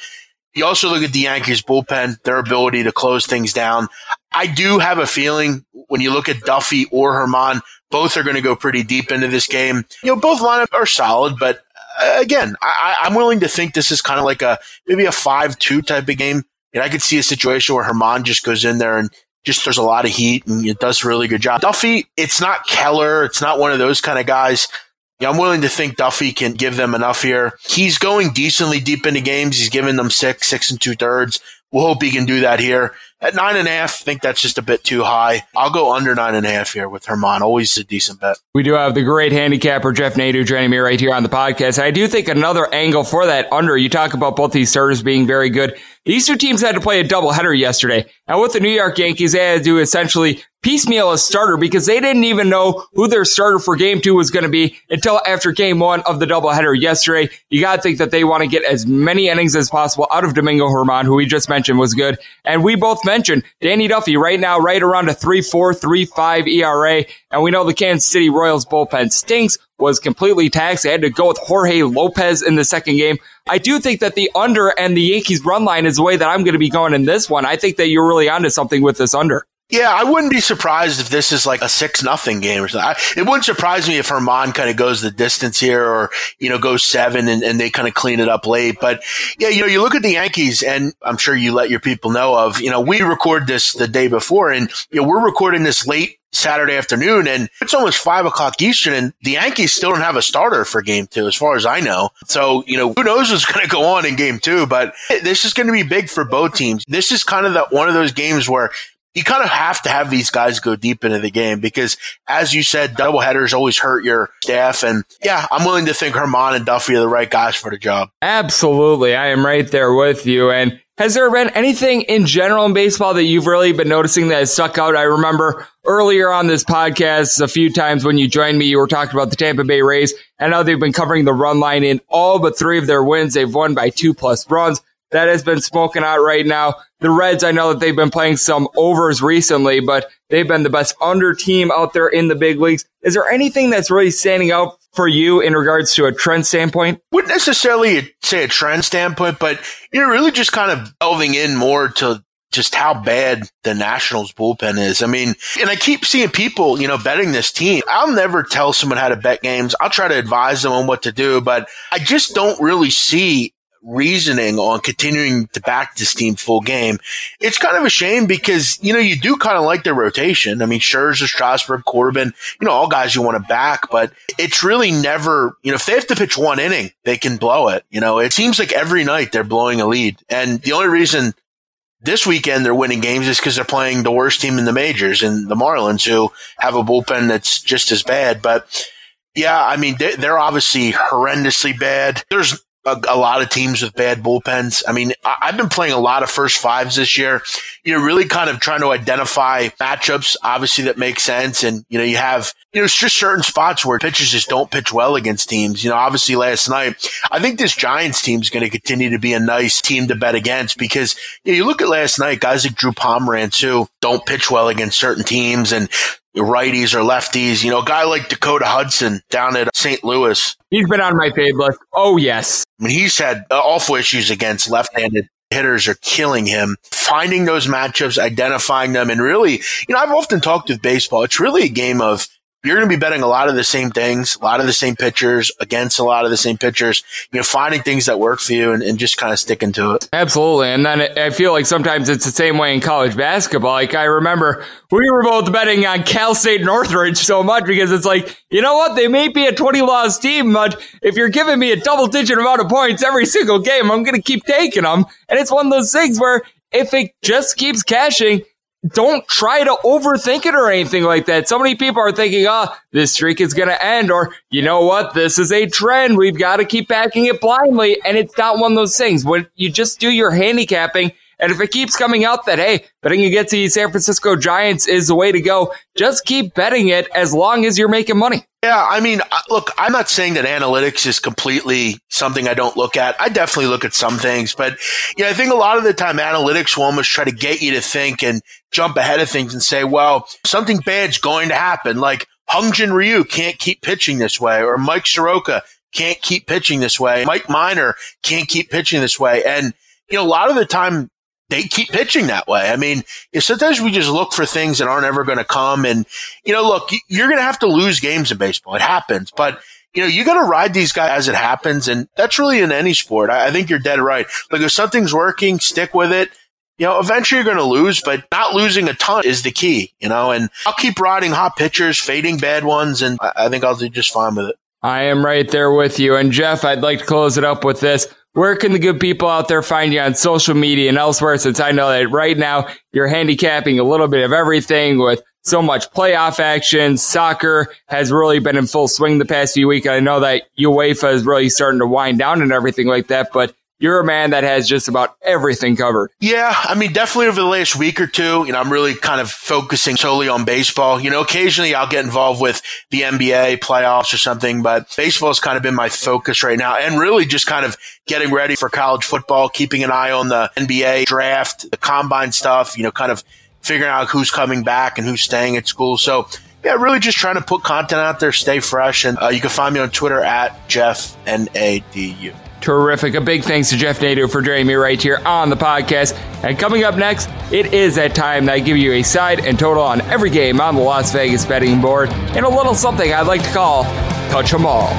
You also look at the Yankees bullpen, their ability to close things down. I do have a feeling when you look at Duffy or Germán, both are going to go pretty deep into this game. You know, both lineups are solid, but uh, again, I, am willing to think this is kind of like a maybe a five-two type of game. And I could see a situation where Germán just goes in there and just there's a lot of heat and it does a really good job. Duffy, it's not Keller, it's not one of those kind of guys. I'm willing to think Duffy can give them enough here. He's going decently deep into games. He's giving them six, six and two thirds. We'll hope he can do that here. At nine and a half, I think that's just a bit too high. I'll go under nine and a half here with Germán. Always a decent bet.
We do have the great handicapper Jeff Nadu joining me right here on the podcast. I do think another angle for that under. You talk about both these starters being very good. These two teams had to play a doubleheader yesterday. And with the New York Yankees, they had to do essentially piecemeal a starter because they didn't even know who their starter for game two was going to be until after game one of the doubleheader yesterday. You got to think that they want to get as many innings as possible out of Domingo Germán, who we just mentioned was good. And we both mentioned Danny Duffy right now, right around a 3-4, 3-5 ERA. And we know the Kansas City Royals bullpen stinks, was completely taxed. They had to go with Jorge Lopez in the second game. I do think that the under and the Yankees run line is the way that I'm going to be going in this one. I think that you're really onto something with this under.
Yeah, I wouldn't be surprised if this is like a six nothing game or something. I, it wouldn't surprise me if Germán kind of goes the distance here or, you know, goes seven and, and they kind of clean it up late. But yeah, you know, you look at the Yankees and I'm sure you let your people know of, you know, we record this the day before and, you know, we're recording this late Saturday afternoon and it's almost five o'clock Eastern and the Yankees still don't have a starter for game two, as far as I know. So, you know, who knows what's going to go on in game two, but this is going to be big for both teams. This is kind of that one of those games where you kind of have to have these guys go deep into the game because, as you said, double headers always hurt your staff. And yeah, I'm willing to think Germán and Duffy are the right guys for the job.
Absolutely. I am right there with you. And has there been anything in general in baseball that you've really been noticing that has stuck out? I remember earlier on this podcast, a few times when you joined me, you were talking about the Tampa Bay Rays. I know they've been covering the run line in all but three of their wins. They've won by two plus runs that has been smoking out right now. The Reds, I know that they've been playing some overs recently, but they've been the best under team out there in the big leagues. Is there anything that's really standing out for you in regards to a trend standpoint?
Wouldn't necessarily say a trend standpoint, but you're really just kind of delving in more to just how bad the Nationals bullpen is. I mean, and I keep seeing people, you know, betting this team. I'll never tell someone how to bet games. I'll try to advise them on what to do, but I just don't really see reasoning on continuing to back this team full game. It's kind of a shame because, you know, you do kind of like their rotation. I mean, Scherzer, Strasburg, Corbin, you know, all guys you want to back, but it's really never, you know, if they have to pitch one inning, they can blow it. You know, it seems like every night they're blowing a lead. And the only reason this weekend they're winning games is because they're playing the worst team in the majors and the Marlins who have a bullpen that's just as bad. But yeah, I mean, they're obviously horrendously bad. There's a, a, lot of teams with bad bullpens. I mean, I, have been playing a lot of first fives this year. You're really kind of trying to identify matchups, obviously that make sense. And, you know, you have, you know, it's just certain spots where pitchers just don't pitch well against teams. You know, obviously last night, I think this Giants team is going to continue to be a nice team to bet against because you, know, you look at last night, guys like Drew Pomeranz who don't pitch well against certain teams and righties or lefties. You know, a guy like Dakota Hudson down at St. Louis.
He's been on my favorite list. Oh, yes.
I mean, he's had uh, awful issues against left-handed hitters are killing him. Finding those matchups, identifying them, and really, you know, I've often talked with baseball. It's really a game of you're going to be betting a lot of the same things, a lot of the same pitchers against a lot of the same pitchers, you know, finding things that work for you and, and, just kind of sticking to it.
Absolutely. And then I feel like sometimes it's the same way in college basketball. Like I remember we were both betting on Cal State Northridge so much because it's like, you know what? They may be a 20 loss team, but if you're giving me a double digit amount of points every single game, I'm going to keep taking them. And it's one of those things where if it just keeps cashing, don't try to overthink it or anything like that. So many people are thinking, oh, this streak is going to end, or you know what? This is a trend. We've got to keep backing it blindly. And it's not one of those things. When you just do your handicapping, and if it keeps coming out that, hey, betting against the San Francisco Giants is the way to go, just keep betting it as long as you're making money.
Yeah, I mean, uh, look, I'm not saying that analytics is completely something I don't look at. I definitely look at some things, but know, I think a lot of the time analytics will almost try to get you to think and jump ahead of things and say, well, something bad's going to happen. Like Hyun-Jin Ryu can't keep pitching this way or Mike Soroka can't keep pitching this way. Mike Minor can't keep pitching this way. And, you know, a lot of the time they keep pitching that way. I mean, sometimes we just look for things that aren't ever going to come. And, you know, look, you're going to have to lose games in baseball. It happens, but you know, you got to ride these guys as it happens. And that's really in any sport. I, I think you're dead right. Like if something's working, stick with it. You know, eventually you're going to lose, but not losing a ton is the key, you know, and I'll keep riding hot pitchers, fading bad ones. And I, think I'll do just fine with it.
I am right there with you. And Jeff, I'd like to close it up with this. Where can the good people out there find you on social media and elsewhere? Since I know that right now you're handicapping a little bit of everything with so much playoff action. Soccer has really been in full swing the past few weeks. I know that UEFA is really starting to wind down and everything like that, but you're a man that has just about everything covered.
Yeah, I mean, definitely over the last week or two, you know, I'm really kind of focusing solely on baseball. You know, occasionally I'll get involved with the NBA playoffs or something, but baseball has kind of been my focus right now and really just kind of getting ready for college football, keeping an eye on the NBA draft, the combine stuff, you know, kind of figuring out who's coming back and who's staying at school. So, yeah, really just trying to put content out there, stay fresh. And uh, you can find me on Twitter at Jeff N A D U.
Terrific. A big thanks to Jeff Nadu for joining me right here on the podcast. And coming up next, it is that time that I give you a side and total on every game on the Las Vegas betting board and a little something I'd like to call Touch 'em All.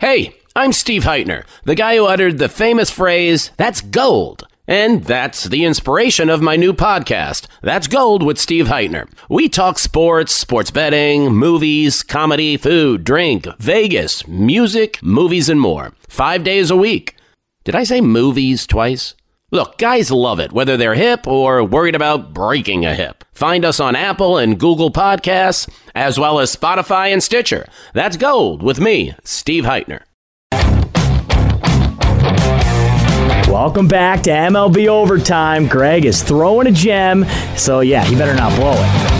Hey, I'm Steve Heitner, the guy who uttered the famous phrase, that's gold. And that's the inspiration of my new podcast. That's Gold with Steve Heitner. We talk sports, sports betting, movies, comedy, food, drink, Vegas, music, movies, and more. Five days a week. Did I say movies twice? Look, guys love it, whether they're hip or worried about breaking a hip. Find us on Apple and Google Podcasts, as well as Spotify and Stitcher. That's Gold with me, Steve Heitner.
Welcome back to MLB Overtime. Greg is throwing a gem, so yeah, he better not blow it.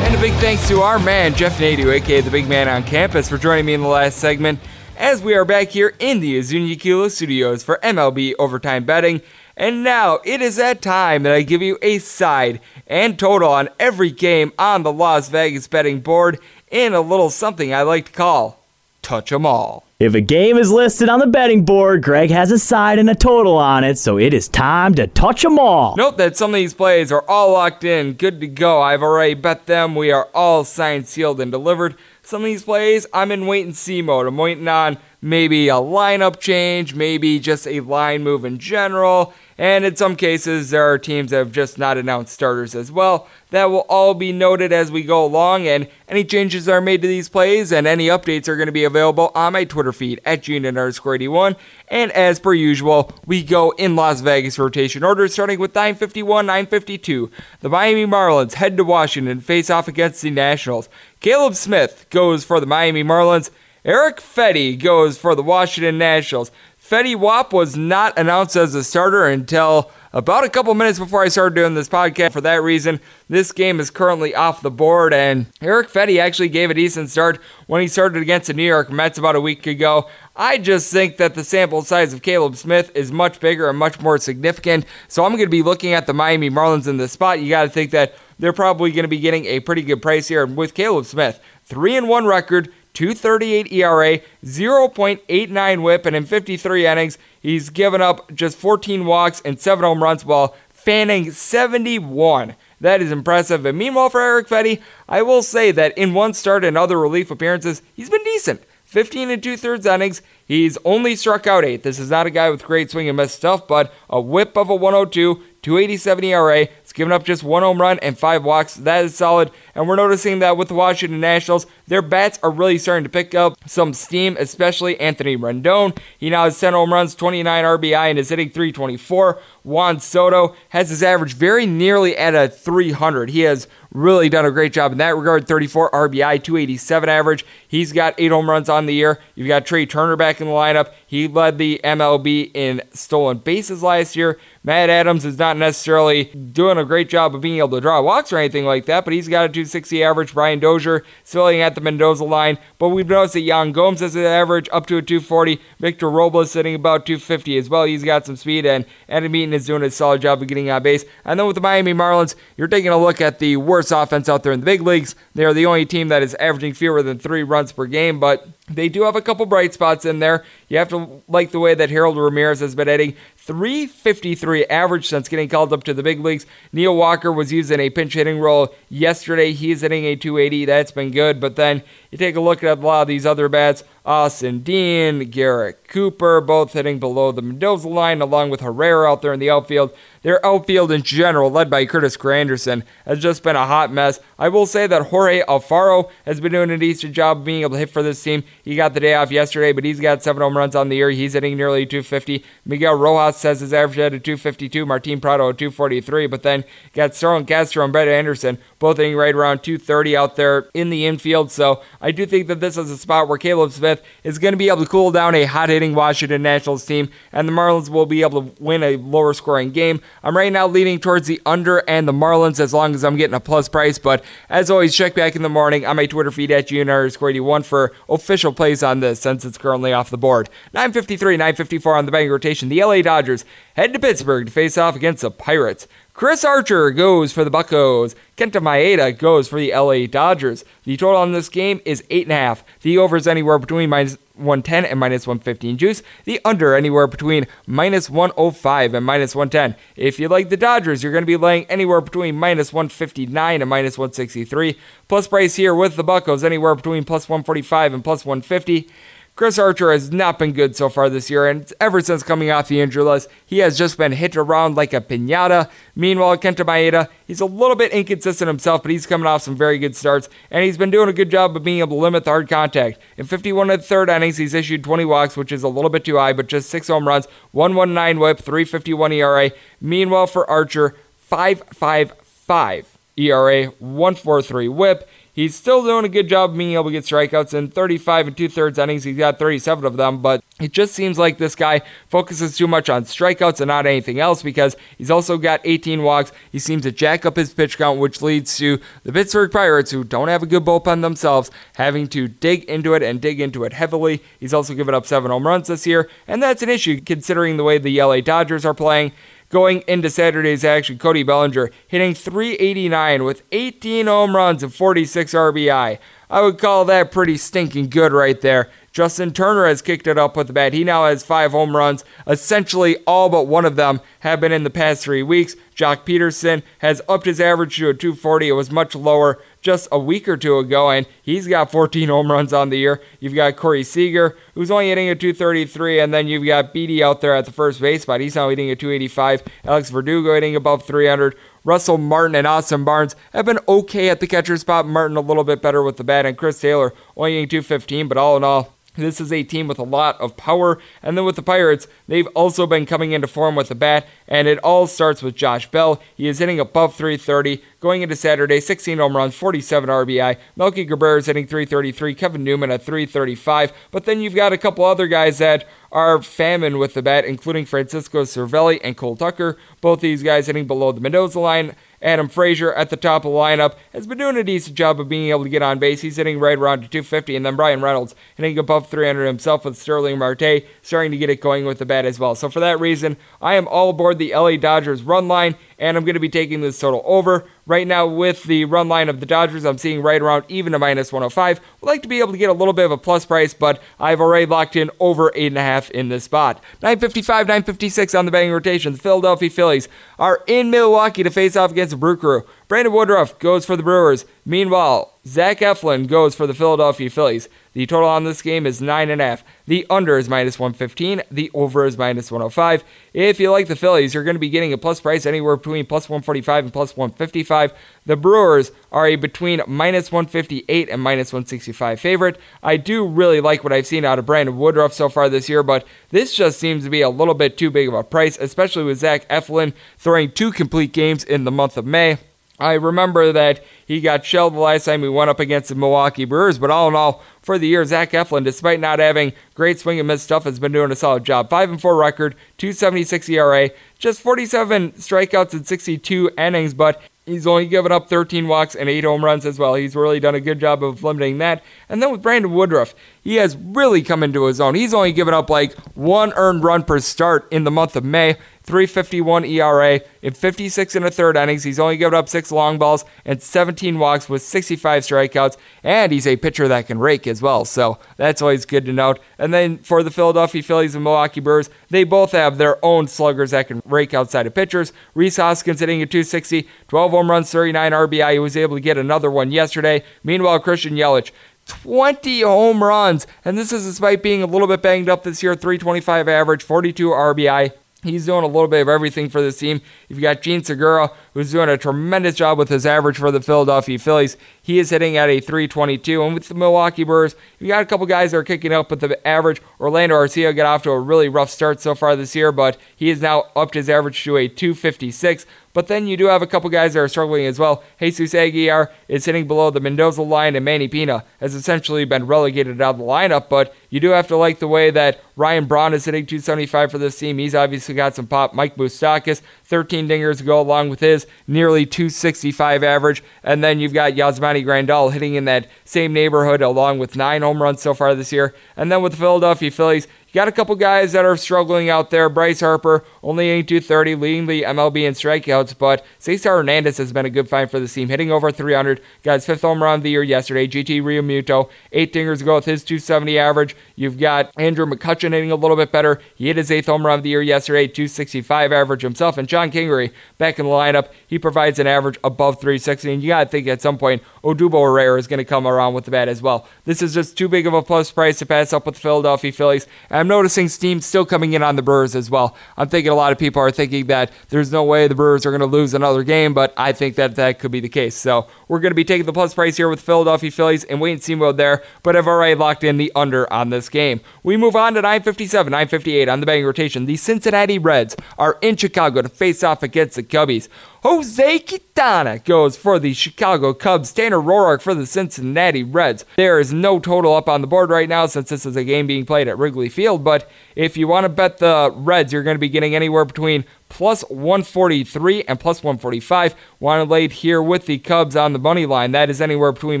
And a big thanks to our man, Jeff Nadu, aka the big man on campus, for joining me in the last segment as we are back here in the Azunia Kilo studios for MLB Overtime Betting. And now it is that time that I give you a side and total on every game on the Las Vegas betting board in a little something I like to call Touch 'em All.
If a game is listed on the betting board, Greg has a side and a total on it, so it is time to touch them all.
Note that some of these plays are all locked in, good to go. I've already bet them. We are all signed, sealed, and delivered. Some of these plays, I'm in wait and see mode. I'm waiting on maybe a lineup change, maybe just a line move in general. And in some cases, there are teams that have just not announced starters as well. That will all be noted as we go along, and any changes that are made to these plays and any updates are going to be available on my Twitter feed at Gene underscore 81. And as per usual, we go in Las Vegas rotation order, starting with 951, 952. The Miami Marlins head to Washington, face off against the Nationals. Caleb Smith goes for the Miami Marlins. Erick Fedde goes for the Washington Nationals. Fetty Wap was not announced as a starter until about a couple minutes before I started doing this podcast. For that reason, this game is currently off the board, and Erick Fedde actually gave a decent start when he started against the New York Mets about a week ago. I just think that the sample size of Caleb Smith is much bigger and much more significant, so I'm going to be looking at the Miami Marlins in this spot. You got to think that they're probably going to be getting a pretty good price here. With Caleb Smith, 3 and 1 record, 238 ERA, 0.89 whip, and in 53 innings, he's given up just 14 walks and 7 home runs while fanning 71. That is impressive. And meanwhile, for Erick Fedde, I will say that in one start and other relief appearances, he's been decent. 15 and two thirds innings. He's only struck out eight. This is not a guy with great swing and miss stuff, but a whip of a 102, 287 ERA, given up just one home run and five walks. That is solid. And we're noticing that with the Washington Nationals, their bats are really starting to pick up some steam, especially Anthony Rendon. He now has 10 home runs, 29 RBI, and is hitting 324. Juan Soto has his average very nearly at a 300. He has really done a great job in that regard. 34 RBI, 287 average. He's got eight home runs on the year. You've got Trea Turner back in the lineup. He led the MLB in stolen bases last year. Matt Adams is not necessarily doing a great job of being able to draw walks or anything like that, but he's got a 260 average. Brian Dozier filling at the Mendoza line, but we've noticed that Yan Gomes has an average up to a 240. Victor Robles sitting about 250 as well. He's got some speed, and Adam Eaton is doing a solid job of getting on base. And then with the Miami Marlins, you're taking a look at the worst offense out there in the big leagues. They are the only team that is averaging fewer than three runs per game, but they do have a couple bright spots in there. You have to like the way that Harold Ramirez has been hitting. 353 average since getting called up to the big leagues. Neil Walker was used in a pinch hitting role yesterday. He's hitting a 280. That's been good. But then you take a look at a lot of these other bats. Austin Dean, Garrett Cooper, both hitting below the Mendoza line, along with Herrera out there in the outfield. Their outfield in general, led by Curtis Granderson, has just been a hot mess. I will say that Jorge Alfaro has been doing a decent job being able to hit for this team. He got the day off yesterday, but he's got seven home runs on the year. He's hitting nearly 250. Miguel Rojas says his average at a 252. Martin Prado at 243. But then got Starlin Castro and Brett Anderson both hitting right around 230 out there in the infield. So I do think that this is a spot where Caleb Smith is going to be able to cool down a hot hitting Washington Nationals team, and the Marlins will be able to win a lower scoring game. I'm right now leaning towards the under and the Marlins as long as I'm getting a plus price. But as always, check back in the morning on my Twitter feed at GNR81 for official plays on this since it's currently off the board. 953, 954 on the betting rotation. The LA Dodgers head to Pittsburgh to face off against the Pirates. Chris Archer goes for the Buccos. Kenta Maeda goes for the LA Dodgers. The total on this game is 8.5. The over is anywhere between minus 110 and minus 115 juice. The under anywhere between minus 105 and minus 110. If you like the Dodgers, you're going to be laying anywhere between minus 159 and minus 163. Plus price here with the Buccos anywhere between plus 145 and plus 150. Chris Archer has not been good so far this year, and ever since coming off the injury list, he has just been hit around like a pinata. Meanwhile, Kenta Maeda, he's a little bit inconsistent himself, but he's coming off some very good starts, and he's been doing a good job of being able to limit the hard contact. In 51 and third innings, he's issued 20 walks, which is a little bit too high, but just six home runs, 119 whip, 351 ERA. Meanwhile, for Archer, 5.55 ERA, 143 whip. He's still doing a good job of being able to get strikeouts in 35 and two thirds innings. He's got 37 of them, but it just seems like this guy focuses too much on strikeouts and not anything else because he's also got 18 walks. He seems to jack up his pitch count, which leads to the Pittsburgh Pirates, who don't have a good bullpen themselves, having to dig into it and dig into it heavily. He's also given up seven home runs this year, and that's an issue considering the way the LA Dodgers are playing. Going into Saturday's action, Cody Bellinger hitting 389 with 18 home runs and 46 RBI. I would call that pretty stinking good right there. Justin Turner has kicked it up with the bat. He now has five home runs. Essentially, all but one of them have been in the past three weeks. Joc Pederson has upped his average to a 240. It was much lower just a week or two ago, and he's got 14 home runs on the year. You've got Corey Seager, who's only hitting a 233, and then you've got Beede out there at the first base spot. He's now hitting a 285. Alex Verdugo hitting above 300. Russell Martin and Austin Barnes have been okay at the catcher spot. Martin a little bit better with the bat, and Chris Taylor only hitting 215, but all in all, this is a team with a lot of power. And then with the Pirates, they've also been coming into form with the bat, and it all starts with Josh Bell. He is hitting above 330 going into Saturday, 16 home runs, 47 RBI. Melky Cabrera is hitting 333, Kevin Newman at 335. But then you've got a couple other guys that are famine with the bat, including Francisco Cervelli and Cole Tucker. Both these guys hitting below the Mendoza line. Adam Frazier at the top of the lineup has been doing a decent job of being able to get on base. He's hitting right around to 250, and then Bryan Reynolds hitting above 300 himself with Starling Marte starting to get it going with the bat as well. So for that reason, I am all aboard the LA Dodgers run line and I'm going to be taking this total over. Right now, with the run line of the Dodgers, I'm seeing right around even to minus 105. Would like to be able to get a little bit of a plus price, but I've already locked in over 8.5 in this spot. 955, 956 on the betting rotation. The Philadelphia Phillies are in Milwaukee to face off against the Brew Crew. Brandon Woodruff goes for the Brewers. Meanwhile, Zach Eflin goes for the Philadelphia Phillies. The total on this game is 9.5. The under is minus 115. The over is minus 105. If you like the Phillies, you're going to be getting a plus price anywhere between plus 145 and plus 155. The Brewers are a between minus 158 and minus 165 favorite. I do really like what I've seen out of Brandon Woodruff so far this year, but this just seems to be a little bit too big of a price, especially with Zach Eflin throwing two complete games in the month of May. I remember that he got shelled the last time we went up against the Milwaukee Brewers, but all in all, for the year, Zach Eflin, despite not having great swing and miss stuff, has been doing a solid job. 5 and 4 record, 276 ERA, just 47 strikeouts in 62 innings, but He's only given up 13 walks and 8 home runs as well. He's really done a good job of limiting that. And then with Brandon Woodruff, he has really come into his own. He's only given up like one earned run per start in the month of May. 351 ERA in 56 and a third innings. He's only given up six long balls and 17 walks with 65 strikeouts, and he's a pitcher that can rake as well. So that's always good to note. And then for the Philadelphia Phillies and Milwaukee Brewers, they both have their own sluggers that can rake outside of pitchers. Rhys Hoskins hitting a 260, 12 home runs, 39 RBI. He was able to get another one yesterday. Meanwhile, Christian Yelich 20 home runs. And this is despite being a little bit banged up this year 325 average, 42 RBI. He's doing a little bit of everything for this team. You've got Jean Segura, who's doing a tremendous job with his average for the Philadelphia Phillies. He is hitting at a 322. And with the Milwaukee Brewers, you got a couple guys that are kicking up with the average. Orlando Arcia got off to a really rough start so far this year, but he has now upped his average to a 256. But then you do have a couple guys that are struggling as well. Jesus Aguilar is hitting below the Mendoza line, and Manny Pina has essentially been relegated out of the lineup. But you do have to like the way that Ryan Braun is hitting 275 for this team. He's obviously got some pop. Mike Moustakas, 13 dingers go along with his nearly 265 average. And then you've got Yasmani Grandal hitting in that same neighborhood along with nine home runs so far this year. And then with the Philadelphia Phillies, you got a couple guys that are struggling out there. Bryce Harper, only 8230, leading the MLB in strikeouts, but Cesar Hernandez has been a good find for the team, hitting over 300. Got his fifth home run of the year yesterday. GT Realmuto, eight dingers ago with his 270 average. You've got Andrew McCutchen hitting a little bit better. He hit his eighth home run of the year yesterday, 265 average himself. And John Kingery back in the lineup. He provides an average above 360. And you got to think at some point, Odubel Herrera is going to come around with the bat as well. This is just too big of a plus price to pass up with the Philadelphia Phillies. I'm noticing steam still coming in on the Brewers as well. I'm thinking a lot of people are thinking that there's no way the Brewers are going to lose another game, but I think that that could be the case. So we're going to be taking the plus price here with Philadelphia Phillies and wait and see mode there, but I've already locked in the under on this game. We move on to 957, 958 on the betting rotation. The Cincinnati Reds are in Chicago to face off against the Cubbies. Jose Quintana goes for the Chicago Cubs. Tanner Roark for the Cincinnati Reds. There is no total up on the board right now since this is a game being played at Wrigley Field, but if you want to bet the Reds, you're going to be getting anywhere between plus 143 and plus 145. Want to lay here with the Cubs on the money line. That is anywhere between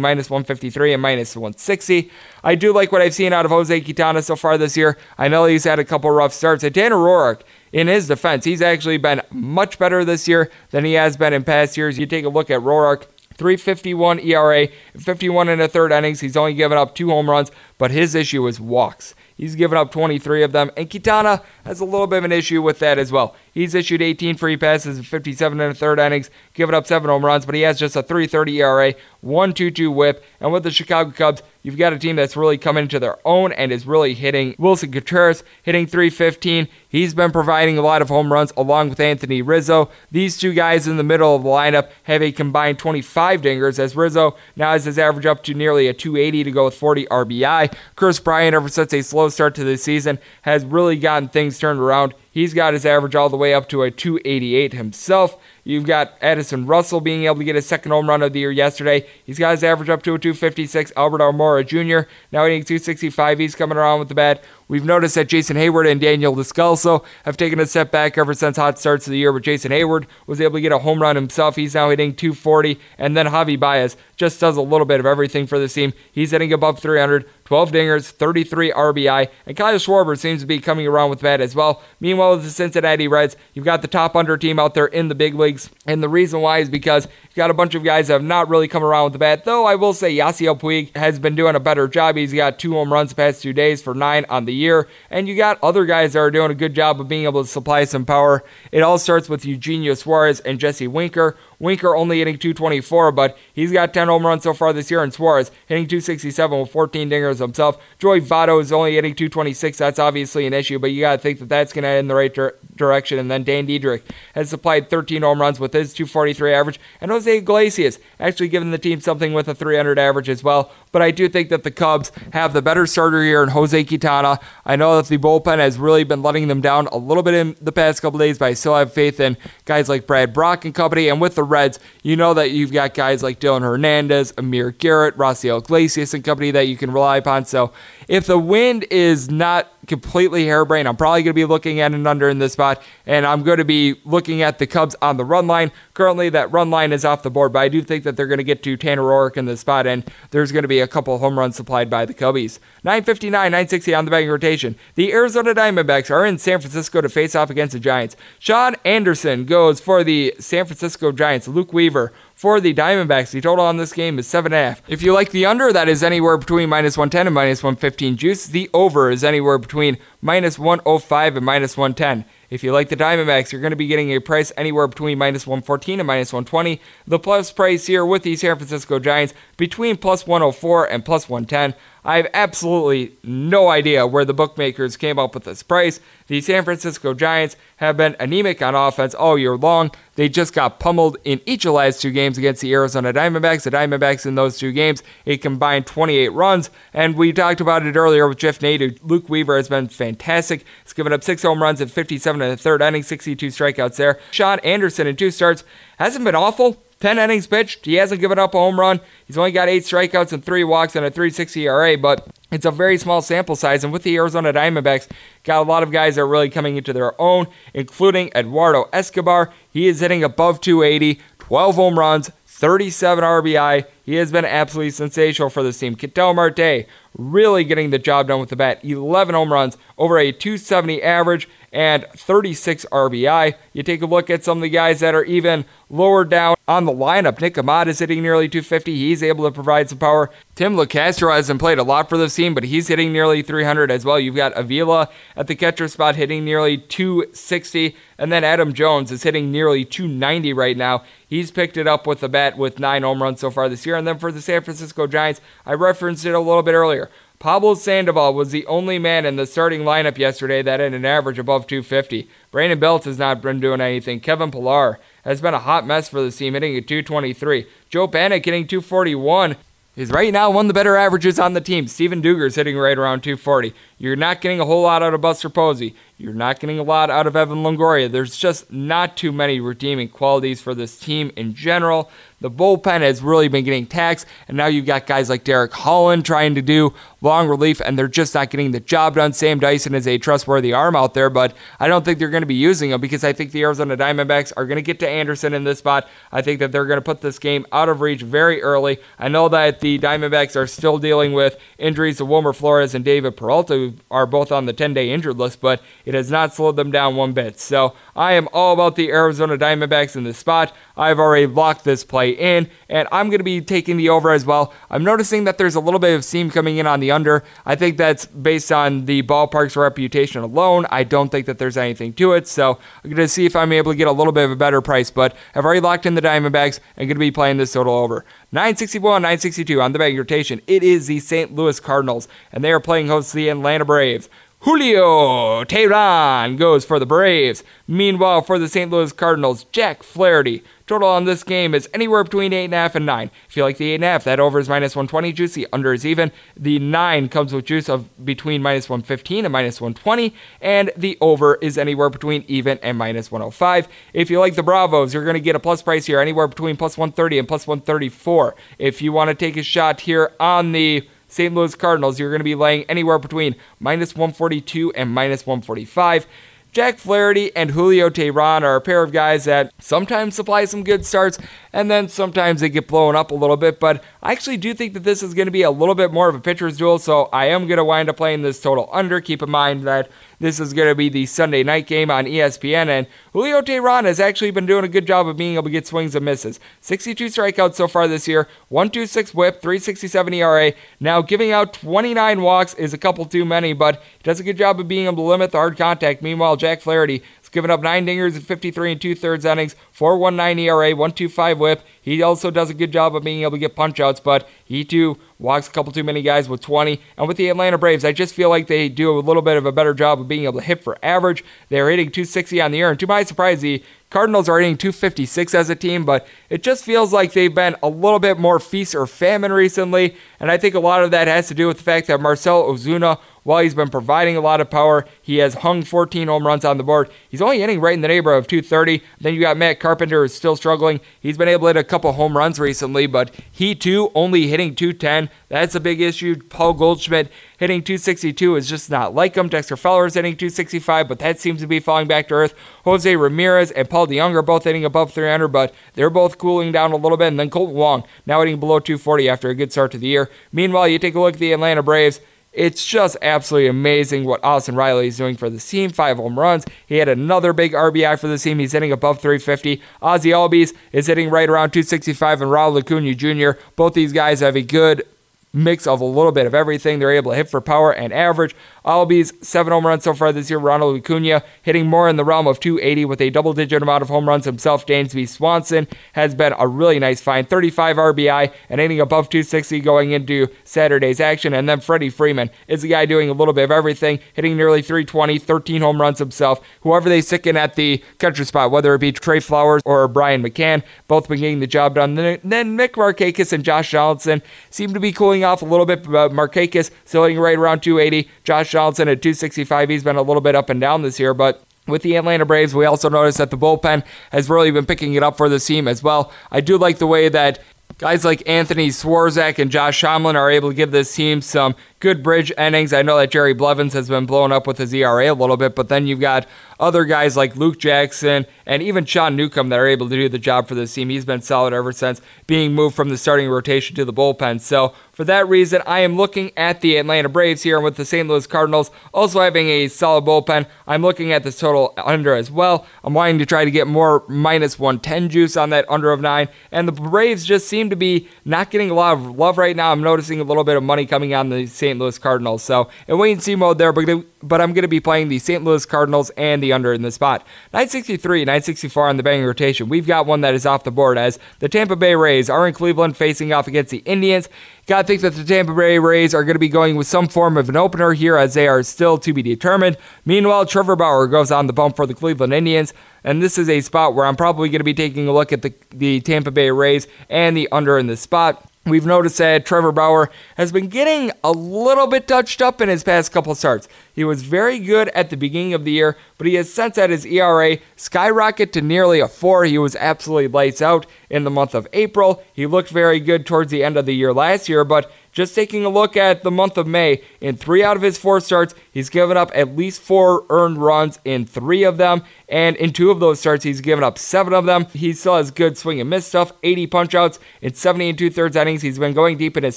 minus 153 and minus 160. I do like what I've seen out of Jose Quintana so far this year. I know he's had a couple rough starts. And Tanner Roark, in his defense, he's actually been much better this year than he has been in past years. You take a look at Roark. 351 ERA, 51 and a third innings. He's only given up two home runs, but his issue is walks. He's given up 23 of them, and Quintana has a little bit of an issue with that as well. He's issued 18 free passes in 57 and a third innings, given up seven home runs, but he has just a 3.30 ERA, 1.22 WHIP, and with the Chicago Cubs, you've got a team that's really coming into their own and is really hitting. Willson Contreras hitting 315. He's been providing a lot of home runs along with Anthony Rizzo. These two guys in the middle of the lineup have a combined 25 dingers, as Rizzo now has his average up to nearly a 280 to go with 40 RBI. Kris Bryant, ever since a slow start to the season, has really gotten things turned around. He's got his average all the way up to a 288 himself. You've got Addison Russell being able to get his second home run of the year yesterday. He's got his average up to a 256. Albert Almora Jr. now hitting 265. He's coming around with the bat. We've noticed that Jason Heyward and Daniel Descalso have taken a step back ever since hot starts of the year, but Jason Heyward was able to get a home run himself. He's now hitting 240, and then Javi Baez just does a little bit of everything for the team. He's hitting above 300, 12 dingers, 33 RBI, and Kyle Schwarber seems to be coming around with that as well. Meanwhile, with the Cincinnati Reds, you've got the top under team out there in the big leagues, and the reason why is because you've got a bunch of guys that have not really come around with the bat, though I will say Yasiel Puig has been doing a better job. He's got two home runs the past two days for nine on the year. And you got other guys that are doing a good job of being able to supply some power. It all starts with Eugenio Suarez and Jesse Winker. Winker only hitting 224, but he's got 10 home runs so far this year, and Suarez hitting 267 with 14 dingers himself. Joey Votto is only hitting 226. That's obviously an issue, but you got to think that that's going to head in the right dir- direction. And then Dan Dietrich has supplied 13 home runs with his 243 average, and Jose Iglesias actually giving the team something with a 300 average as well. But I do think that the Cubs have the better starter here in Jose Quintana. I know that the bullpen has really been letting them down a little bit in the past couple days, but I still have faith in guys like Brad Brach and company. And with the Reds, you know that you've got guys like Dylan Hernandez, Amir Garrett, Raisel Iglesias and company that you can rely upon. So if the wind is not completely harebrained. I'm probably going to be looking at an under in this spot, and I'm going to be looking at the Cubs on the run line. Currently, that run line is off the board, but I do think that they're going to get to Tanner Roark in this spot, and there's going to be a couple home runs supplied by the Cubbies. 959, 960 on the betting rotation. The Arizona Diamondbacks are in San Francisco to face off against the Giants. Shaun Anderson goes for the San Francisco Giants. Luke Weaver for the Diamondbacks. The total on this game is 7.5. If you like the under, that is anywhere between minus 110 and minus 115 juice. The over is anywhere between minus 105 and minus 110. If you like the Diamondbacks, you're going to be getting a price anywhere between minus 114 and minus 120. The plus price here with the San Francisco Giants between plus 104 and plus 110. I have absolutely no idea where the bookmakers came up with this price. The San Francisco Giants have been anemic on offense all year long. They just got pummeled in each of the last two games against the Arizona Diamondbacks. The Diamondbacks in those two games, a combined 28 runs. And we talked about it earlier with Jeff Nadu. Luke Weaver has been fantastic. He's given up six home runs in 57 in the third inning, 62 strikeouts there. Shaun Anderson in two starts hasn't been awful. 10 innings pitched. He hasn't given up a home run. He's only got eight strikeouts and three walks and a 360 ERA, but it's a very small sample size. And with the Arizona Diamondbacks, got a lot of guys that are really coming into their own, including Eduardo Escobar. He is hitting above 280, 12 home runs, 37 RBI. He has been absolutely sensational for this team. Ketel Marte really getting the job done with the bat. 11 home runs, over a 270 average, and 36 RBI. You take a look at some of the guys that are even lower down on the lineup. Nick Ahmed is hitting nearly 250. He's able to provide some power. Tim Locastro hasn't played a lot for this team, but he's hitting nearly 300 as well. You've got Avila at the catcher spot hitting nearly 260, and then Adam Jones is hitting nearly 290 right now. He's picked it up with the bat with nine home runs so far this year. And then for the San Francisco Giants, I referenced it a little bit earlier. Pablo Sandoval was the only man in the starting lineup yesterday that had an average above 250. Brandon Belt has not been doing anything. Kevin Pillar has been a hot mess for the team, hitting at 223. Joe Panik hitting 241 is right now one of the better averages on the team. Steven Duggar's hitting right around 240. You're not getting a whole lot out of Buster Posey. You're not getting a lot out of Evan Longoria. There's just not too many redeeming qualities for this team in general. The bullpen has really been getting taxed, and now you've got guys like Derek Holland trying to do long relief, and they're just not getting the job done. Sam Dyson is a trustworthy arm out there, but I don't think they're going to be using him because I think the Arizona Diamondbacks are going to get to Anderson in this spot. I think that they're going to put this game out of reach very early. I know that the Diamondbacks are still dealing with injuries to Wilmer Flores and David Peralta, who are both on the 10 day injured list, but It has not slowed them down one bit. So I am all about the Arizona Diamondbacks in this spot. I've already locked this play in, and I'm going to be taking the over as well. I'm noticing that there's a little bit of seam coming in on the under. I think that's based on the ballpark's reputation alone. I don't think that there's anything to it. So I'm going to see if I'm able to get a little bit of a better price, but I've already locked in the Diamondbacks and going to be playing this total over. 961, 962 on the betting rotation. It is the St. Louis Cardinals, and they are playing host to the Atlanta Braves. Julio Teheran goes for the Braves. Meanwhile, for the St. Louis Cardinals, Jack Flaherty. Total on this game is anywhere between 8.5 and 9. If you like the 8.5, that over is minus 120 juice. The under is even. The 9 comes with juice of between minus 115 and minus 120. And the over is anywhere between even and minus 105. If you like the Bravos, you're going to get a plus price here, anywhere between plus 130 and plus 134. If you want to take a shot here on the St. Louis Cardinals, you're going to be laying anywhere between minus 142 and minus 145. Jack Flaherty and Julio Teheran are a pair of guys that sometimes supply some good starts and then sometimes they get blown up a little bit. But I actually do think that this is going to be a little bit more of a pitcher's duel, so I am going to wind up playing this total under. Keep in mind that this is going to be the Sunday night game on ESPN, and Julio Teheran has actually been doing a good job of being able to get swings and misses. 62 strikeouts so far this year, 126 whip, 367 ERA. Now, giving out 29 walks is a couple too many, but he does a good job of being able to limit the hard contact. Meanwhile, Jack Flaherty has given up nine dingers in 53 and two thirds innings, 419 ERA, 125 whip. He also does a good job of being able to get punch outs, but he too walks a couple too many guys with 20. And with the Atlanta Braves, I just feel like they do a little bit of a better job of being able to hit for average. They're hitting 260 on the year, and to my surprise, the Cardinals are hitting 256 as a team, but it just feels like they've been a little bit more feast or famine recently. And I think a lot of that has to do with the fact that Marcel Ozuna while he's been providing a lot of power, he has hung 14 home runs on the board. He's only hitting right in the neighborhood of 230. Then you got Matt Carpenter, who's still struggling. He's been able to hit a couple home runs recently, but he too only hitting 210. That's a big issue. Paul Goldschmidt hitting 262 is just not like him. Dexter Fowler is hitting 265, but that seems to be falling back to earth. Jose Ramirez and Paul DeJong are both hitting above 300, but they're both cooling down a little bit. And then Kolten Wong now hitting below 240 after a good start to the year. Meanwhile, you take a look at the Atlanta Braves. It's just absolutely amazing what Austin Riley is doing for the team. Five home runs. He had another big RBI for the team. He's hitting above 350. Ozzie Albies is hitting right around 265, and Ronald Acuna Jr. Both these guys have a good mix of a little bit of everything. They're able to hit for power and average. Albies, seven home runs so far this year. Ronald Acuna hitting more in the realm of 280 with a double digit amount of home runs himself. Dansby Swanson has been a really nice find. 35 RBI and hitting above 260 going into Saturday's action. And then Freddie Freeman is the guy doing a little bit of everything, hitting nearly 320, 13 home runs himself. Whoever they stick in at the catcher spot, whether it be Trey Flowers or Brian McCann, both been getting the job done. Then Nick Markakis and Josh Donaldson seem to be cooling off a little bit. But uh, Markakis still hitting right around 280. Josh Johnson at 265. He's been a little bit up and down this year, but with the Atlanta Braves, we also noticed that the bullpen has really been picking it up for the team as well. I do like the way that guys like Anthony Swarzak and Josh Tomlin are able to give this team some good bridge innings. I know that Jerry Blevins has been blown up with his ERA a little bit, but then you've got other guys like Luke Jackson and even Sean Newcomb that are able to do the job for this team. He's been solid ever since being moved from the starting rotation to the bullpen. So for that reason, I am looking at the Atlanta Braves here and with the St. Louis Cardinals also having a solid bullpen. I'm looking at this total under as well. I'm wanting to try to get more minus 110 juice on that under of nine. And the Braves just seem to be not getting a lot of love right now. I'm noticing a little bit of money coming on the St. Louis Cardinals. So in wait and see mode there, but, I'm going to be playing the St. Louis Cardinals and the under in the spot. 963, 964 on the banging rotation. We've got one that is off the board as the Tampa Bay Rays are in Cleveland facing off against the Indians. Got to think that the Tampa Bay Rays are going to be going with some form of an opener here as they are still to be determined. Meanwhile, Trevor Bauer goes on the bump for the Cleveland Indians. And this is a spot where I'm probably going to be taking a look at the, the Tampa Bay Rays and the under in the spot. We've noticed that Trevor Bauer has been getting a little bit touched up in his past couple starts. He was very good at the beginning of the year, but he has since had his ERA skyrocket to nearly a 4. He was absolutely lights out in the month of April. He looked very good towards the end of the year last year, but just taking a look at the month of May, in three out of his four starts, he's given up at least four earned runs in three of them. And in two of those starts, he's given up seven of them. He still has good swing and miss stuff, 80 punchouts in 70 and two thirds innings. He's been going deep in his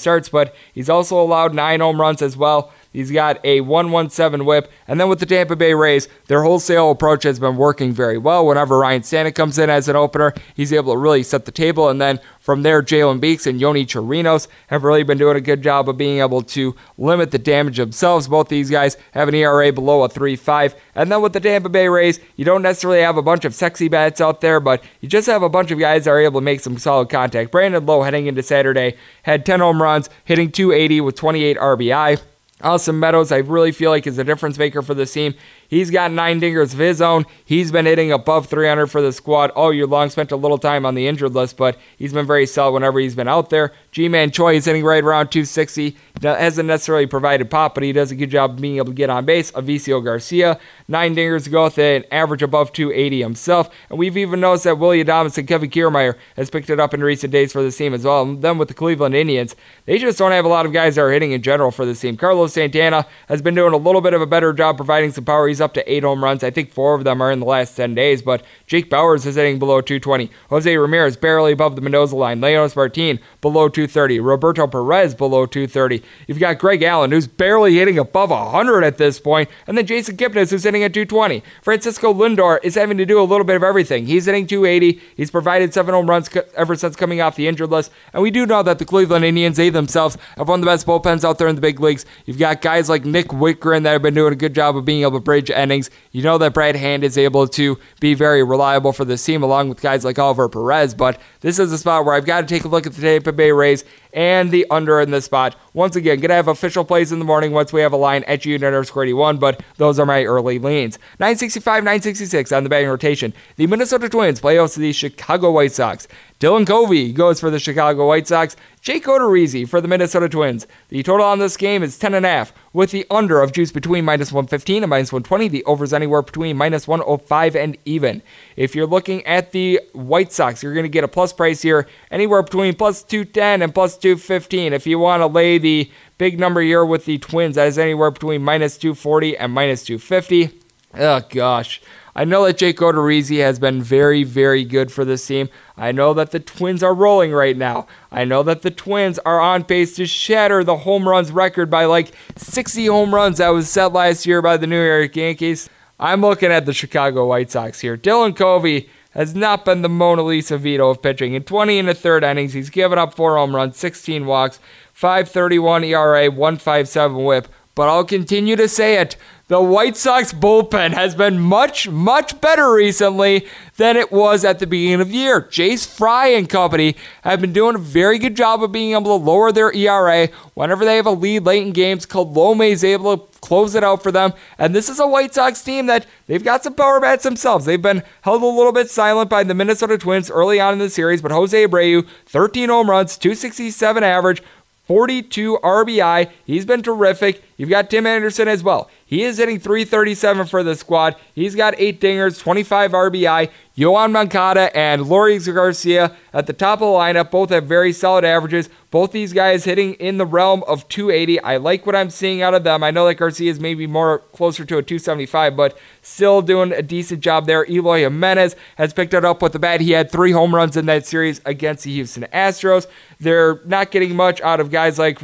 starts, but he's also allowed nine home runs as well. He's got a 117 whip. And then with the Tampa Bay Rays, their wholesale approach has been working very well. Whenever Ryan Stanek comes in as an opener, he's able to really set the table. And then from there, Jalen Beeks and Yonny Chirinos have really been doing a good job of being able to limit the damage themselves. Both these guys have an ERA below a 3.5. And then with the Tampa Bay Rays, you don't necessarily have a bunch of sexy bats out there, but you just have a bunch of guys that are able to make some solid contact. Brandon Lowe heading into Saturday had 10 home runs, hitting 280 with 28 RBI. Austin Meadows, I really feel like is a difference maker for this team. He's got nine dingers of his own. He's been hitting above 300 for the squad oh, all year long. Spent a little time on the injured list, but he's been very solid whenever he's been out there. Ji-Man Choi is hitting right around 260. Hasn't necessarily provided pop, but he does a good job of being able to get on base. Avisail Garcia, nine dingers to go with an average above 280 himself. And we've even noticed that Willy Adames and Kevin Kiermaier has picked it up in recent days for this team as well. And then with the Cleveland Indians, they just don't have a lot of guys that are hitting in general for this team. Carlos Santana has been doing a little bit of a better job providing some power. He's up to eight home runs. I think four of them are in the last 10 days, but Jake Bauers is hitting below 220. Jose Ramirez barely above the Mendoza line. Leonys Martin below 230. Roberto Perez below 230. You've got Greg Allen, who's barely hitting above 100 at this point, and then Jason Kipnis, who's hitting at 220. Francisco Lindor is having to do a little bit of everything. He's hitting 280. He's provided seven home runs ever since coming off the injured list, and we do know that the Cleveland Indians, they themselves, have one of the best bullpens out there in the big leagues. You've got guys like Nick Wittgren that have been doing a good job of being able to bridge innings. You know that Brad Hand is able to be very reliable for this team, along with guys like Oliver Perez. But this is a spot where I've got to take a look at the Tampa Bay Rays and the under in this spot. Once again, gonna have official plays in the morning once we have a line at unit underscore 81, but those are my early leans. 965, 966 on the batting rotation. The Minnesota Twins play host to the Chicago White Sox. Dylan Covey goes for the Chicago White Sox. Jake Odorizzi for the Minnesota Twins. The total on this game is 10.5, with the under of juice between minus 115 and minus 120. The overs anywhere between minus 105 and even. If you're looking at the White Sox, you're going to get a plus price here anywhere between plus 210 and plus 215. If you want to lay the big number here with the Twins, that is anywhere between minus 240 and minus 250. Oh, gosh. I know that Jake Odorizzi has been very, very good for this team. I know that the Twins are rolling right now. I know that the Twins are on pace to shatter the home runs record by like 60 home runs that was set last year by the New York Yankees. I'm looking at the Chicago White Sox here. Dylan Covey has not been the Mona Lisa Vito of pitching. In 20 and a third innings, he's given up four home runs, 16 walks, 531 ERA, 157 whip. But I'll continue to say it the White Sox bullpen has been much, much better recently than it was at the beginning of the year. Jace Fry and company have been doing a very good job of being able to lower their ERA. Whenever they have a lead late in games, Colome is able to close it out for them. And this is a White Sox team that they've got some power bats themselves. They've been held a little bit silent by the Minnesota Twins early on in the series, but Jose Abreu, 13 home runs, 267 average, 42 RBI. He's been terrific. You've got Tim Anderson as well. He is hitting 337 for the squad. He's got eight dingers, 25 RBI. Yoan Moncada and Leury Garcia at the top of the lineup both have very solid averages. Both these guys hitting in the realm of 280. I like what I'm seeing out of them. I know that Garcia is maybe more closer to a 275, but still doing a decent job there. Eloy Jimenez has picked it up with the bat. He had three home runs in that series against the Houston Astros. They're not getting much out of guys like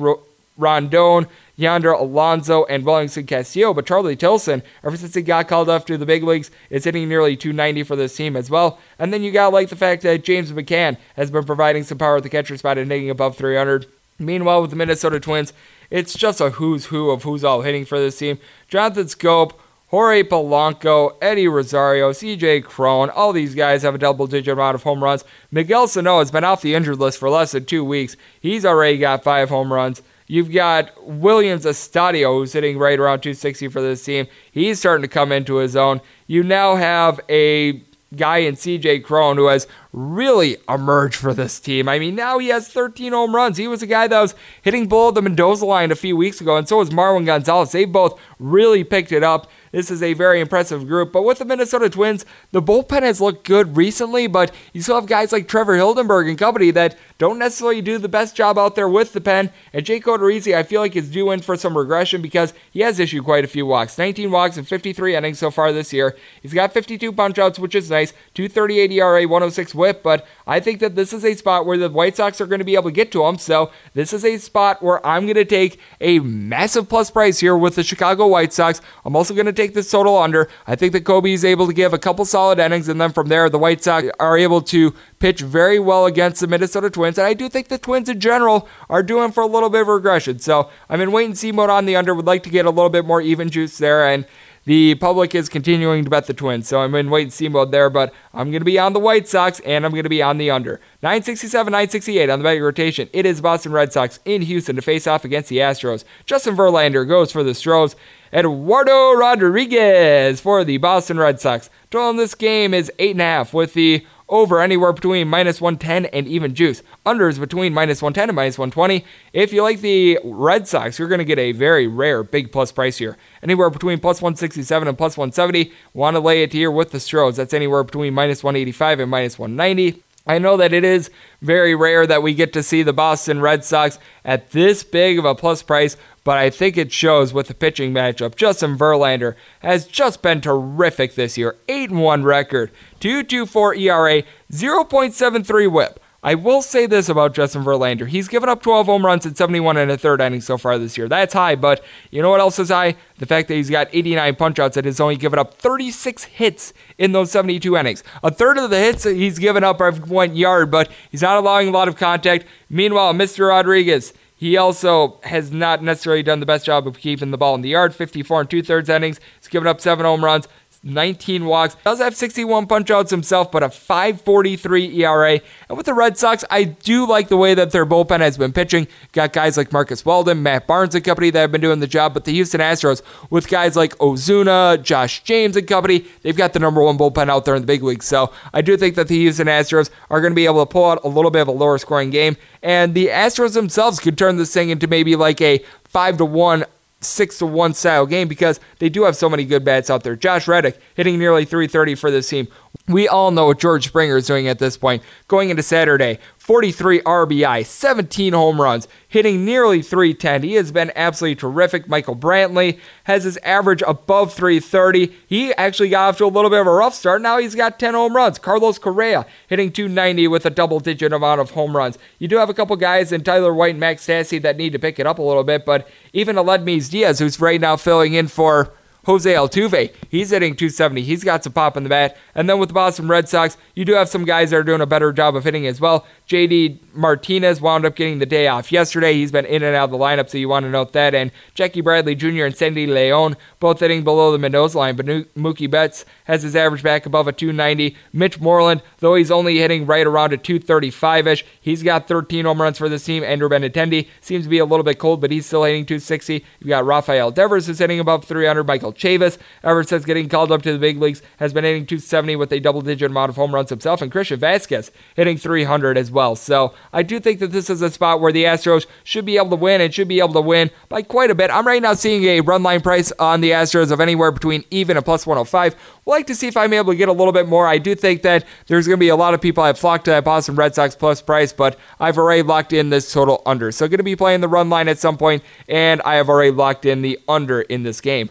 Rondon Yonder Alonso, and Wellington Castillo. But Charlie Tilson, ever since he got called up to the big leagues, is hitting nearly 290 for this team as well. And then you got like the fact that James McCann has been providing some power at the catcher spot and hitting above 300. Meanwhile, with the Minnesota Twins, it's just a who's who of who's all hitting for this team. Jonathan Schoop, Jorge Polanco, Eddie Rosario, CJ Cron, all these guys have a double digit amount of home runs. Miguel Sano has been off the injured list for less than two weeks. He's already got five home runs. You've got Willians Astudillo, who's hitting right around 260 for this team. He's starting to come into his own. You now have a guy in CJ Cron who has really emerged for this team. I mean, now he has 13 home runs. He was a guy that was hitting below the Mendoza line a few weeks ago, and so was Marwin Gonzalez. They both really picked it up. This is a very impressive group. But with the Minnesota Twins, the bullpen has looked good recently, but you still have guys like Trevor Hildenberg and company that don't necessarily do the best job out there with the pen. And Jake Odorizzi, I feel like is due in for some regression because he has issued quite a few walks. 19 walks in 53 innings so far this year. He's got 52 punch outs, which is nice. 238 ERA, 106 whip, but I think that this is a spot where the White Sox are going to be able to get to him. So this is a spot where I'm going to take a massive plus price here with the Chicago White Sox. I'm also going to take this total under. I think that Covey is able to give a couple solid innings, and then from there, the White Sox are able to pitch very well against the Minnesota Twins. And I do think the Twins in general are doing for a little bit of regression. So I'm in wait and see mode on the under. Would like to get a little bit more even juice there. And the public is continuing to bet the Twins, so I'm in wait and see mode there, but I'm going to be on the White Sox and I'm going to be on the under. 967, 968 on the betting rotation. It is Boston Red Sox in Houston to face off against the Astros. Justin Verlander goes for the Stros. Eduardo Rodriguez for the Boston Red Sox. Total in this game is 8.5 with the over anywhere between minus 110 and even juice. Unders between minus 110 and minus 120. If you like the Red Sox, you're going to get a very rare big plus price here. Anywhere between plus 167 and plus 170. Want to lay it here with the Stros. That's anywhere between minus 185 and minus 190. I know that it is very rare that we get to see the Boston Red Sox at this big of a plus price, but I think it shows with the pitching matchup. Justin Verlander has just been terrific this year. 8 1 record, 2.24 ERA, 0.73 whip. I will say this about Justin Verlander. He's given up 12 home runs and 71 and a third inning so far this year. That's high, but you know what else is high? The fact that he's got 89 punchouts and has only given up 36 hits in those 72 innings. A third of the hits he's given up have went yard, but he's not allowing a lot of contact. Meanwhile, Mr. Rodriguez, he also has not necessarily done the best job of keeping the ball in the yard. 54 and two thirds innings. He's given up seven home runs, 19 walks. Does have 61 punchouts himself, but a 5.43 ERA. And with the Red Sox, I do like the way that their bullpen has been pitching. Got guys like Marcus Walden, Matt Barnes and company that have been doing the job. But the Houston Astros, with guys like Osuna, Josh James and company, they've got the number one bullpen out there in the big leagues. So I do think that the Houston Astros are going to be able to pull out a little bit of a lower scoring game. And the Astros themselves could turn this thing into maybe like a 5 to 1 six to one style game because they do have so many good bats out there. Josh Reddick hitting nearly 330 for this team. We all know what George Springer is doing at this point. Going into Saturday, 43 RBI, 17 home runs, hitting nearly 310. He has been absolutely terrific. Michael Brantley has his average above 330. He actually got off to a little bit of a rough start. Now he's got 10 home runs. Carlos Correa hitting 290 with a double digit amount of home runs. You do have a couple guys in Tyler White and Max Stassi that need to pick it up a little bit, but even Aledmys Diaz, who's right now filling in for Jose Altuve, he's hitting 270. He's got some pop in the bat. And then with the Boston Red Sox, you do have some guys that are doing a better job of hitting as well. JD Martinez wound up getting the day off yesterday. He's been in and out of the lineup, so you want to note that. And Jackie Bradley Jr. and Sandy Leon both hitting below the Mendoza line, but Mookie Betts has his average back above a 290. Mitch Moreland, though he's only hitting right around a 235 ish, he's got 13 home runs for this team. Andrew Benintendi seems to be a little bit cold, but he's still hitting 260. You've got Rafael Devers who's hitting above 300. Michael Chavis, ever since getting called up to the big leagues, has been hitting 270 with a double digit amount of home runs himself. And Christian Vazquez hitting 300 as well. So I do think that this is a spot where the Astros should be able to win and should be able to win by quite a bit. I'm right now seeing a run line price on the Astros of anywhere between even and plus 105. We'll like to see if I'm able to get a little bit more. I do think that there's going to be a lot of people that flock to that Boston Red Sox plus price, but I've already locked in this total under. So going to be playing the run line at some point, and I have already locked in the under in this game.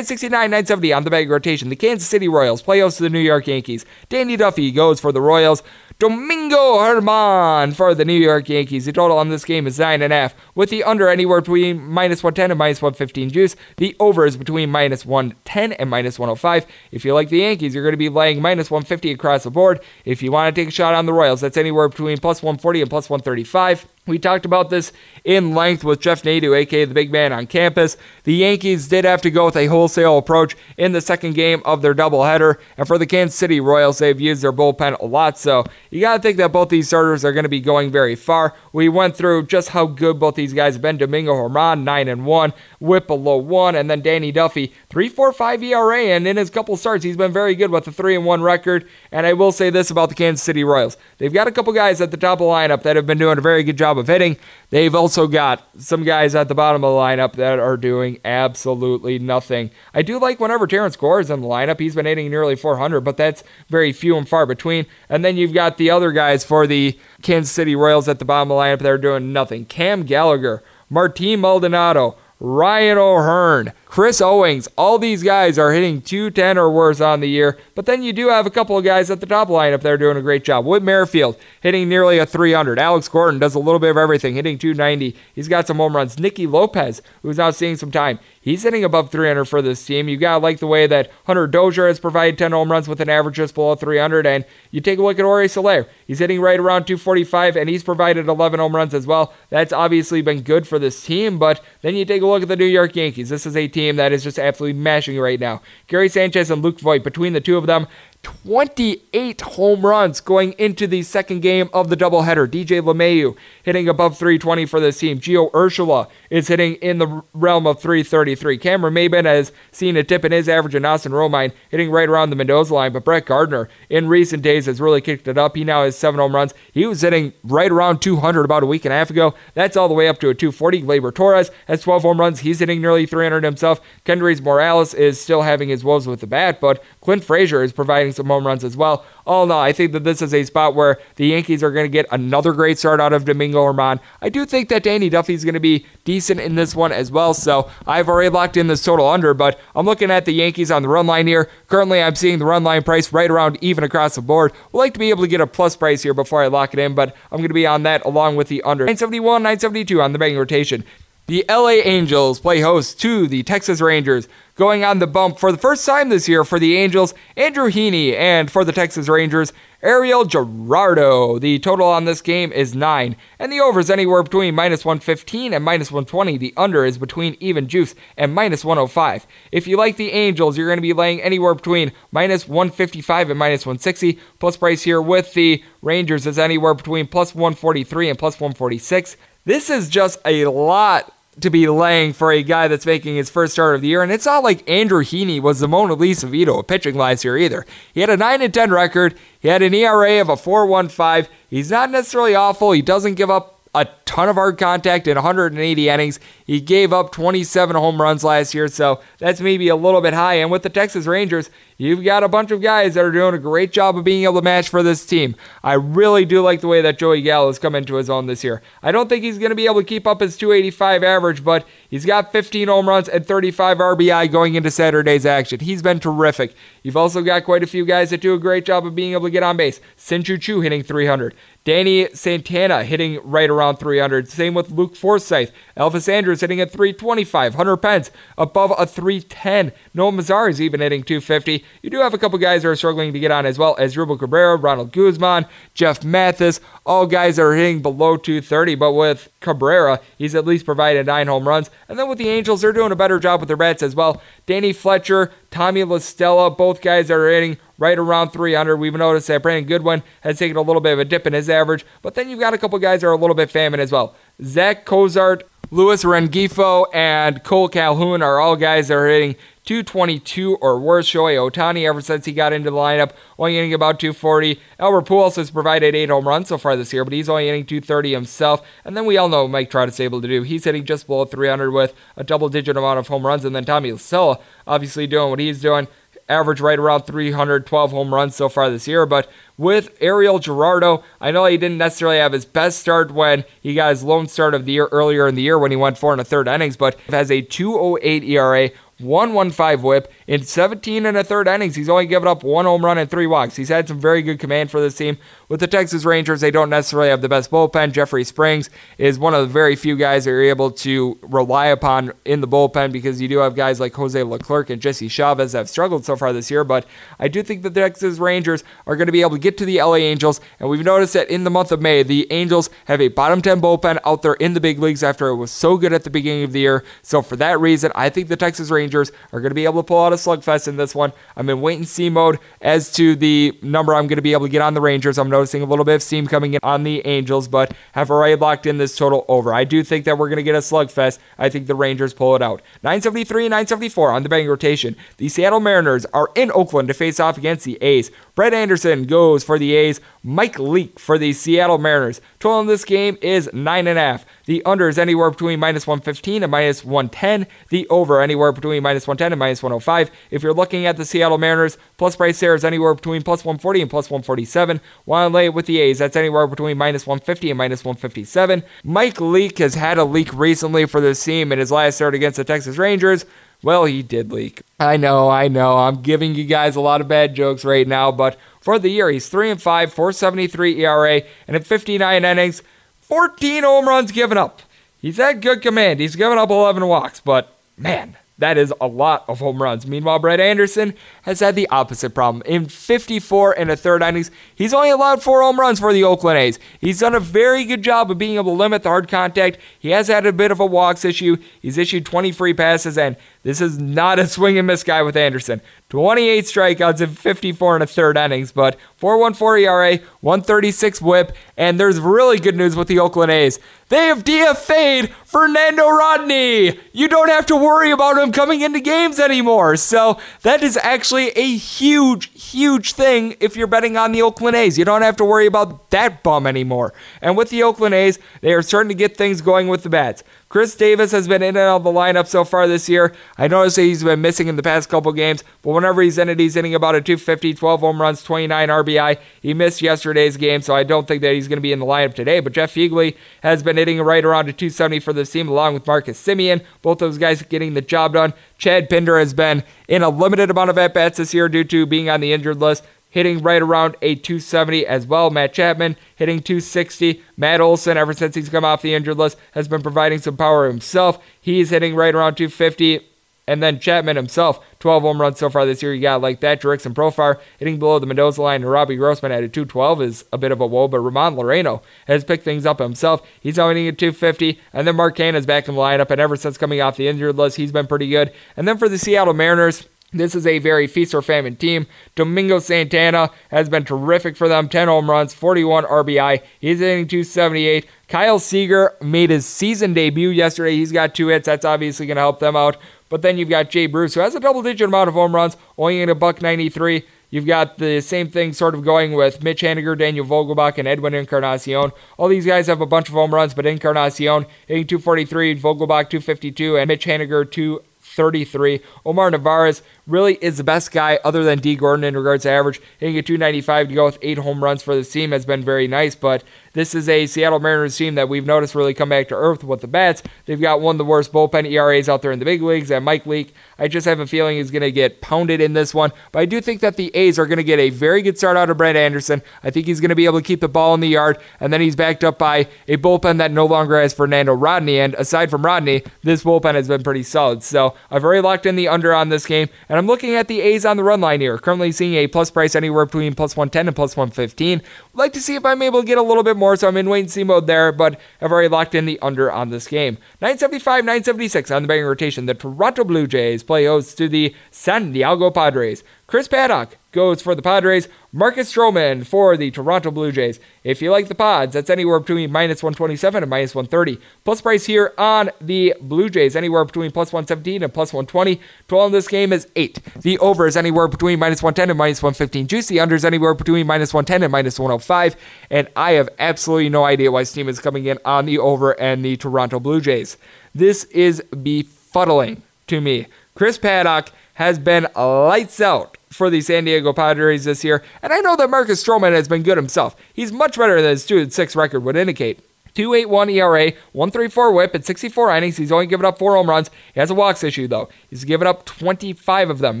969, 970 on the betting rotation. The Kansas City Royals play host to the New York Yankees. Danny Duffy goes for the Royals. Domingo Germán for the New York Yankees. The total on this game is 9.5, with the under anywhere between minus 110 and minus 115 juice. The over is between minus 110 and minus 105. If you like the Yankees, you're going to be laying minus 150 across the board. If you want to take a shot on the Royals, that's anywhere between plus 140 and plus 135. We talked about this in length with Jeff Nadu, aka the big man on campus. The Yankees did have to go with a wholesale approach in the second game of their doubleheader, and for the Kansas City Royals, they've used their bullpen a lot. So you got to think that both these starters are going to be going very far. We went through just how good both these guys have been. Domingo German, nine and one, Whip below one, and then Danny Duffy, three four five ERA, and in his couple starts, he's been very good with a three and one record. And I will say this about the Kansas City Royals: they've got a couple guys at the top of the lineup that have been doing a very good job job of hitting. They've also got some guys at the bottom of the lineup that are doing absolutely nothing. I do like whenever Terrence Gore is in the lineup. He's been hitting nearly 400, but that's very few and far between. And then you've got the other guys for the Kansas City Royals at the bottom of the lineup that are doing nothing. Cam Gallagher, Martin Maldonado, Ryan O'Hearn, Chris Owings, all these guys are hitting 210 or worse on the year. But then you do have a couple of guys at the top lineup that are doing a great job. Whit Merrifield hitting nearly a 300. Alex Gordon does a little bit of everything, hitting 290. He's got some home runs. Nicky Lopez, who's now seeing some time, he's hitting above 300 for this team. You gotta like the way that Hunter Dozier has provided 10 home runs with an average just below 300. And you take a look at Jorge Soler, he's hitting right around 245, and he's provided 11 home runs as well. That's obviously been good for this team. But then you take a look at the New York Yankees. This is a team that is just absolutely mashing right now. Gary Sanchez and Luke Voit, between the two of them, 28 home runs going into the second game of the doubleheader. DJ LeMahieu hitting above 320 for this team. Gio Urshela is hitting in the realm of 333. Cameron Maybin has seen a dip in his average, and Austin Romine hitting right around the Mendoza line. But Brett Gardner in recent days has really kicked it up. He now has seven home runs. He was hitting right around 200 about a week and a half ago. That's all the way up to a 240. Gleyber Torres has 12 home runs. He's hitting nearly 300 himself. Kendrys Morales is still having his woes with the bat, but Clint Frazier is providing some home runs as well. All in all, I think that this is a spot where the Yankees are going to get another great start out of Domingo Germán. I do think that Danny Duffy is going to be decent in this one as well, so I've already locked in this total under, but I'm looking at the Yankees on the run line here. Currently, I'm seeing the run line price right around even across the board. Would like to be able to get a plus price here before I lock it in, but I'm going to be on that along with the under. 971, 972 on the betting rotation. The LA Angels play host to the Texas Rangers going on the bump for the first time this year for the Angels, Andrew Heaney, and for the Texas Rangers, Ariel Jurado. The total on this game is 9, and the over is anywhere between minus 115 and minus 120. The under is between even juice and minus 105. If you like the Angels, you're going to be laying anywhere between minus 155 and minus 160. Plus price here with the Rangers is anywhere between plus 143 and plus 146. This is just a lot to be laying for a guy that's making his first start of the year. And it's not like Andrew Heaney was the Mona Lisa Vito of pitching last year either. He had a 9 and 10 record. He had an ERA of a 4.15. He's not necessarily awful. He doesn't give up a ton of hard contact in 180 innings. He gave up 27 home runs last year, so that's maybe a little bit high. And with the Texas Rangers, you've got a bunch of guys that are doing a great job of being able to match for this team. I really do like the way that Joey Gallo has come into his own this year. I don't think he's going to be able to keep up his 285 average, but he's got 15 home runs and 35 RBI going into Saturday's action. He's been terrific. You've also got quite a few guys that do a great job of being able to get on base. Shin-Soo Choo hitting 300. Danny Santana hitting right around 300. Same with Luke Forsythe. Elvis Andrus hitting at 325. Hunter Pence above a 310. Nomar Mazara is even hitting 250. You do have a couple guys that are struggling to get on as well as Ruben Cabrera, Ronald Guzman, Jeff Mathis. All guys are hitting below 230. But with Cabrera, he's at least provided nine home runs. And then with the Angels, they're doing a better job with their bats as well. Danny Fletcher, Tommy La Stella, both guys are hitting right around 300. We've noticed that Brandon Goodwin has taken a little bit of a dip in his average, but then you've got a couple guys that are a little bit famine as well. Zach Cozart, Luis Rengifo, and Cole Calhoun are all guys that are hitting 222 or worse. Shohei Ohtani, ever since he got into the lineup, only hitting about 240. Albert Pujols has provided eight home runs so far this year, but he's only hitting 230 himself. And then we all know Mike Trout is able to do. He's hitting just below 300 with a double-digit amount of home runs. And then Tommy La obviously doing what he's doing average right around 312 home runs so far this year. But with Ariel Jurado, I know he didn't necessarily have his best start when he got his lone start of the year earlier in the year when he went four and a third innings, but has a 208 ERA, 115 whip. In 17 and a third innings, he's only given up one home run and three walks. He's had some very good command for this team. With the Texas Rangers, they don't necessarily have the best bullpen. Jeffrey Springs is one of the very few guys that you're able to rely upon in the bullpen because you do have guys like Jose Leclerc and Jesse Chavez that have struggled so far this year. But I do think the Texas Rangers are going to be able to get to the LA Angels. And we've noticed that in the month of May, the Angels have a bottom 10 bullpen out there in the big leagues after it was so good at the beginning of the year. So for that reason, I think the Texas Rangers are going to be able to pull out a slugfest in this one. I'm in wait and see mode as to the number I'm going to be able to get on the Rangers. I'm noticing a little bit of steam coming in on the Angels, but have already locked in this total over. I do think that we're going to get a slugfest. I think the Rangers pull it out. 973 974 on the betting rotation. The Seattle Mariners are in Oakland to face off against the A's. Brett Anderson goes for the A's. Mike Leake for the Seattle Mariners. Total in this game is 9.5. The under is anywhere between minus 115 and minus 110. The over anywhere between minus 110 and minus 105. If you're looking at the Seattle Mariners, plus price there is anywhere between plus 140 and plus 147. Want to lay it with the A's, that's anywhere between minus 150 and minus 157. Mike Leake has had a leak recently for this team in his last start against the Texas Rangers. Well, he did leak. I know, I know. I'm giving you guys a lot of bad jokes right now, but for the year, he's 3 and 5, 473 ERA, and in 59 innings, 14 home runs given up. He's had good command. He's given up 11 walks, but man, that is a lot of home runs. Meanwhile, Brett Anderson has had the opposite problem. In 54 and a third innings, he's only allowed four home runs for the Oakland A's. He's done a very good job of being able to limit the hard contact. He has had a bit of a walks issue. He's issued 20 free passes, and this is not a swing and miss guy with Anderson. 28 strikeouts in 54 and a third innings, but 4.14 ERA, 136 WHIP, and there's really good news with the Oakland A's. They have DFA'd Fernando Rodney. You don't have to worry about him coming into games anymore. So that is actually a huge, huge thing if you're betting on the Oakland A's. You don't have to worry about that bum anymore. And with the Oakland A's, they are starting to get things going with the bats. Khris Davis has been in and out of the lineup so far this year. I noticed that he's been missing in the past couple games, but whenever he's in it, he's hitting about a 250, 12 home runs, 29 RBI. He missed yesterday's game, so I don't think that he's going to be in the lineup today. But Jeff Phegley has been hitting right around a 270 for this team, along with Marcus Semien. Both those guys getting the job done. Chad Pinder has been in a limited amount of at bats this year due to being on the injured list hitting right around a 270 as well. Matt Chapman hitting 260. Matt Olson, ever since he's come off the injured list, has been providing some power himself. He's hitting right around 250. And then Chapman himself, 12 home runs so far this year. You got like that. Jurickson Profar hitting below the Mendoza line. Robbie Grossman at a 212 is a bit of a woe. But Ramon Laureano has picked things up himself. He's only at 250. And then Mark Kane is back in the lineup. And ever since coming off the injured list, he's been pretty good. And then for the Seattle Mariners, this is a very feast or famine team. Domingo Santana has been terrific for them 10 home runs, 41 RBI. He's hitting 278. Kyle Seager made his season debut yesterday. He's got two hits. That's obviously going to help them out. But then you've got Jay Bruce, who has a double digit amount of home runs, only in a buck 93. You've got the same thing sort of going with Mitch Haniger, Daniel Vogelbach, and Edwin Encarnacion. All these guys have a bunch of home runs, but Encarnacion hitting 243, Vogelbach 252, and Mitch Haniger 2 33. Omar Narvaez really is the best guy other than Dee Gordon in regards to average. Hitting a 295 to go with eight home runs for the team has been very nice, but this is a Seattle Mariners team that we've noticed really come back to earth with the bats. They've got one of the worst bullpen ERAs out there in the big leagues, and Mike Leake, I just have a feeling he's going to get pounded in this one. But I do think that the A's are going to get a very good start out of Brett Anderson. I think he's going to be able to keep the ball in the yard, and then he's backed up by a bullpen that no longer has Fernando Rodney. And aside from Rodney, this bullpen has been pretty solid. So I've already locked in the under on this game, and I'm looking at the A's on the run line here. Currently seeing a plus price anywhere between plus 110 and plus 115. Would like to see if I'm able to get a little bit more, so I'm in wait and see mode there, but I've already locked in the under on this game. 975, 976 on the betting rotation. The Toronto Blue Jays play host to the San Diego Padres. Chris Paddack goes for the Padres. Marcus Stroman for the Toronto Blue Jays. If you like the pods, that's anywhere between minus 127 and minus 130. Plus price here on the Blue Jays, anywhere between plus 117 and plus 120. Total in this game is 8. The over is anywhere between minus 110 and minus 115. Juicy under is anywhere between minus 110 and minus 105. And I have absolutely no idea why Steam is coming in on the over and the Toronto Blue Jays. This is befuddling to me. Chris Paddack has been lights out for the San Diego Padres this year, and I know that Marcus Stroman has been good himself. He's much better than his 2 6 record would indicate. 281 ERA, 134 whip at 64 innings. He's only given up four home runs. He has a walks issue, though. He's given up 25 of them.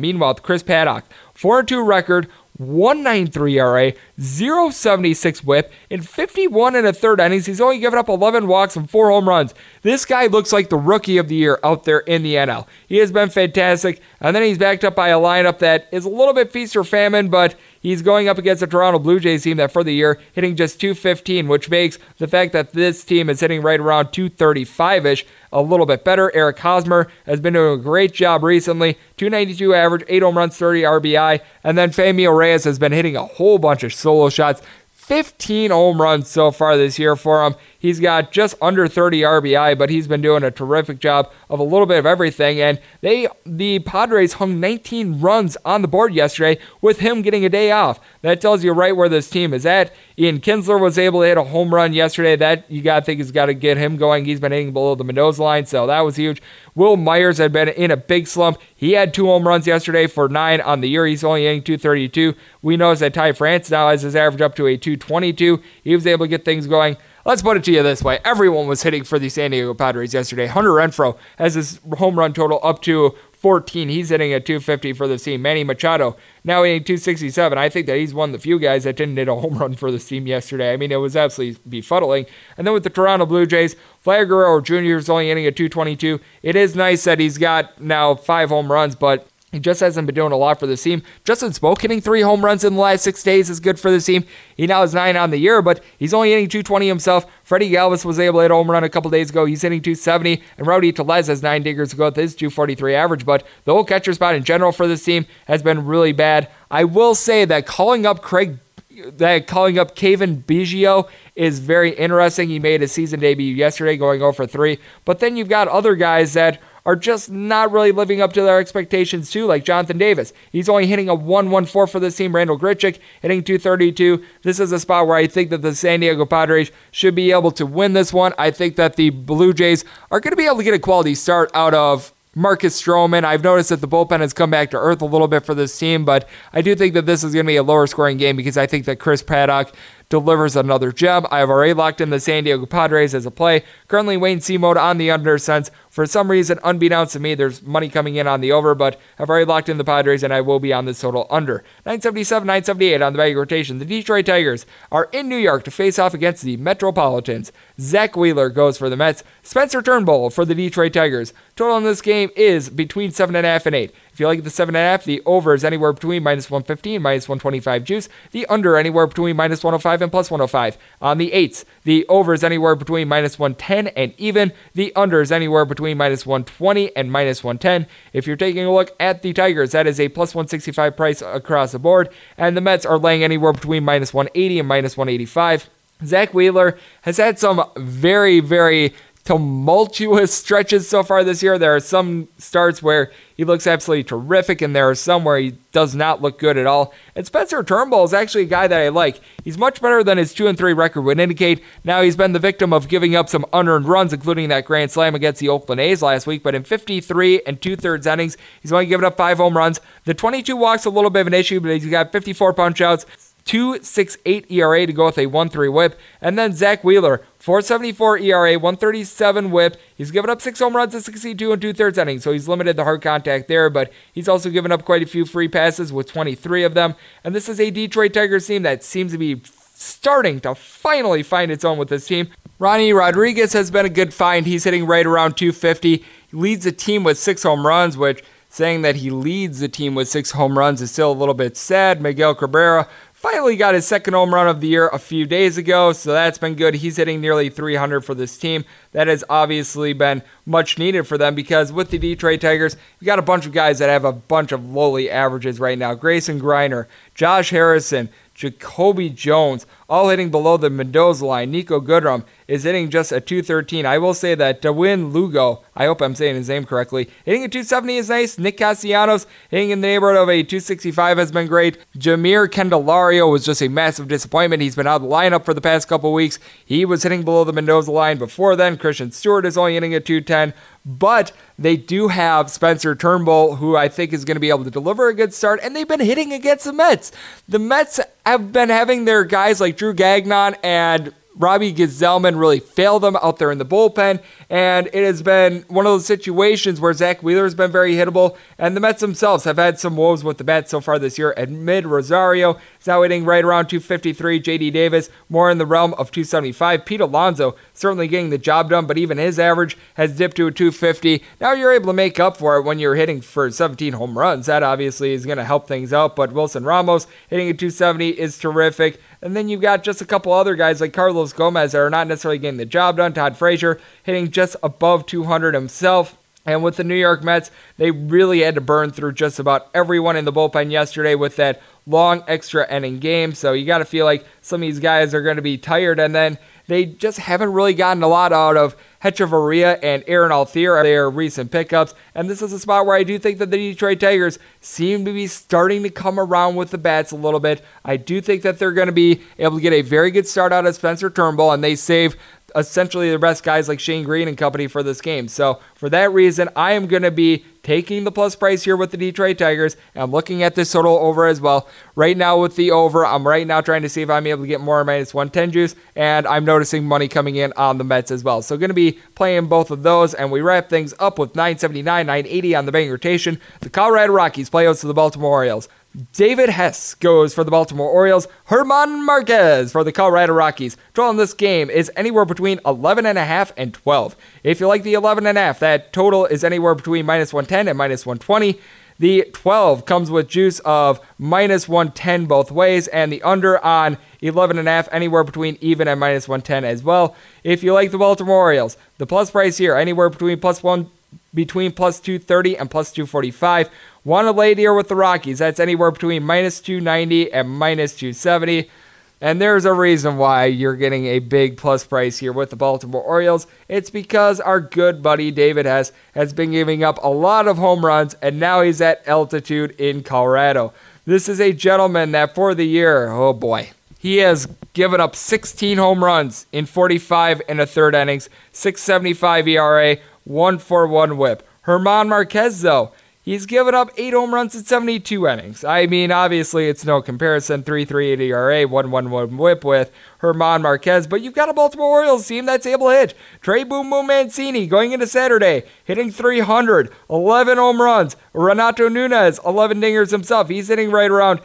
Meanwhile, Chris Paddack, 4 2 record, 193 ERA, 076 whip. In 51 and a third innings, he's only given up 11 walks and 4 home runs. This guy looks like the rookie of the year out there in the NL. He has been fantastic, and then he's backed up by a lineup that is a little bit feast or famine, but he's going up against the Toronto Blue Jays team that for the year hitting just 215, which makes the fact that this team is hitting right around 235 ish a little bit better. Eric Hosmer has been doing a great job recently 292 average, 8 home runs, 30 RBI. And then Franmil Reyes has been hitting a whole bunch of solo shots. 15 home runs so far this year for him. He's got just under 30 RBI, but he's been doing a terrific job of a little bit of everything. And they, the Padres, hung 19 runs on the board yesterday with him getting a day off. That tells you right where this team is at. Ian Kinsler was able to hit a home run yesterday. That you got to think has got to get him going. He's been hitting below the Mendoza line, so that was huge. Wil Myers had been in a big slump. He had two home runs yesterday for nine on the year. He's only hitting 232. We noticed that Ty France now has his average up to a 222. He was able to get things going. Let's put it to you this way. Everyone was hitting for the San Diego Padres yesterday. Hunter Renfroe has his home run total up to 14. He's hitting at 250 for the team. Manny Machado now hitting 267. I think that he's one of the few guys that didn't hit a home run for the team yesterday. I mean, it was absolutely befuddling. And then with the Toronto Blue Jays, Vlad Guerrero Jr. is only hitting at 222. It is nice that he's got now five home runs, but he just hasn't been doing a lot for the team. Justin Smoak hitting three home runs in the last six days is good for the team. He now has nine on the year, but he's only hitting 220 himself. Freddie Galvis was able to hit a home run a couple days ago. He's hitting 270, and Rowdy Tellez has nine diggers to go with his 243 average. But the whole catcher spot in general for this team has been really bad. I will say that calling up Craig that calling up Cavan Biggio is very interesting. He made his season debut yesterday, going oh over 3. But then you've got other guys that are just not really living up to their expectations too, like Jonathan Davis. He's only hitting a 114 for this team. Randall Grichuk hitting 232. This is a spot where I think that the San Diego Padres should be able to win this one. I think that the Blue Jays are going to be able to get a quality start out of Marcus Stroman. I've noticed that the bullpen has come back to earth a little bit for this team, but I do think that this is going to be a lower scoring game because I think that Chris Paddack delivers another gem. I have already locked in the San Diego Padres as a play. Currently, Wayne mode on the under since for some reason, unbeknownst to me, there's money coming in on the over, but I've already locked in the Padres and I will be on this total under. 977, 978 on the bag rotation. The Detroit Tigers are in New York to face off against the Metropolitans. Zack Wheeler goes for the Mets. Spencer Turnbull for the Detroit Tigers. Total in this game is between 7.5 and 8. If you like the 7.5, the over is anywhere between minus 115 minus 125 juice. The under anywhere between minus 105 and plus 105. On the 8s, the over is anywhere between minus 110 and even. The under is anywhere between minus 120 and minus 110. If you're taking a look at the Tigers, that is a plus 165 price across the board. And the Mets are laying anywhere between minus 180 and minus 185. Zack Wheeler has had some very, very tumultuous stretches so far this year. There are some starts where he looks absolutely terrific, and there are some where he does not look good at all. And Spencer Turnbull is actually a guy that I like. He's much better than his 2 and 3 record would indicate. Now he's been the victim of giving up some unearned runs, including that grand slam against the Oakland A's last week. But in 53 and two thirds innings, he's only given up five home runs. The 22 walks a little bit of an issue, but he's got 54 punch outs. 2.68 ERA to go with a 1.3 WHIP, and then Zack Wheeler 474 ERA, 137 whip. He's given up six home runs in 62 and two thirds innings, so he's limited the hard contact there, but he's also given up quite a few free passes with 23 of them. And this is a Detroit Tigers team that seems to be starting to finally find its own with this team. Ronnie Rodriguez has been a good find. He's hitting right around 250. He leads the team with six home runs, which saying that he leads the team with six home runs is still a little bit sad. Miguel Cabrera finally got his second home run of the year a few days ago, so that's been good. He's hitting nearly 300 for this team. That has obviously been much needed for them because with the Detroit Tigers, you got a bunch of guys that have a bunch of lowly averages right now. Grayson Greiner, Josh Harrison, Jacoby Jones, all hitting below the Mendoza line. Niko Goodrum is hitting just a 213. I will say that Dawin Lugo, I hope I'm saying his name correctly, hitting a 270 is nice. Nick Castellanos hitting in the neighborhood of a 265 has been great. Jeimer Candelario was just a massive disappointment. He's been out of the lineup for the past couple weeks. He was hitting below the Mendoza line before then. Christin Stewart is only hitting a 210. But they do have Spencer Turnbull, who I think is going to be able to deliver a good start, and they've been hitting against the Mets. The Mets have been having their guys like Drew Gagnon and Robbie Gsellman really failed them out there in the bullpen, and it has been one of those situations where Zack Wheeler has been very hittable, and the Mets themselves have had some woes with the bats so far this year. Amed Rosario is now hitting right around 253. JD Davis more in the realm of 275. Pete Alonso certainly getting the job done, but even his average has dipped to a 250. Now you're able to make up for it when you're hitting for 17 home runs. That obviously is going to help things out, but Wilson Ramos hitting a 270 is terrific. And then you've got just a couple other guys like Carlos Gomez that are not necessarily getting the job done. Todd Frazier hitting just above 200 himself. And with the New York Mets, they really had to burn through just about everyone in the bullpen yesterday with that long extra inning game. So you got to feel like some of these guys are going to be tired. And then They just haven't really gotten a lot out of Hechavarria and Aaron Altherr, their recent pickups. And this is a spot where I do think that the Detroit Tigers seem to be starting to come around with the bats a little bit. I do think that they're going to be able to get a very good start out of Spencer Turnbull, and they save essentially the best guys like Shane Greene and company for this game. So for that reason, I am going to be taking the plus price here with the Detroit Tigers. And I'm looking at this total over as well. Right now with the over, I'm right now trying to see if I'm able to get more minus 110 juice. And I'm noticing money coming in on the Mets as well. So going to be playing both of those. And we wrap things up with 979, 980 on the betting rotation. The Colorado Rockies play out to the Baltimore Orioles. David Hess goes for the Baltimore Orioles. Germán Marquez for the Colorado Rockies. Total in this game is anywhere between 11.5 and 12. If you like the 11.5, that total is anywhere between minus 110 and minus 120. The 12 comes with juice of minus 110 both ways, and the under on 11.5 anywhere between even and minus 110 as well. If you like the Baltimore Orioles, the plus price here anywhere between plus one between plus 230 and plus 245. Want to lay here with the Rockies. That's anywhere between minus 290 and minus 270. And there's a reason why you're getting a big plus price here with the Baltimore Orioles. It's because our good buddy David Hess has been giving up a lot of home runs, and now he's at altitude in Colorado. This is a gentleman that for the year, oh boy, he has given up 16 home runs in 45 and a third innings, 675 ERA, 141 whip. Germán Marquez, though, He's given up eight home runs in 72 innings. I mean, obviously, it's no comparison. 3.38 ERA, 1.11 WHIP with Germán Marquez, but you've got a Baltimore Orioles team that's able to hit. Trey Boom Boom Mancini going into Saturday, hitting 300, 11 home runs. Renato Nunez, 11 dingers himself. He's hitting right around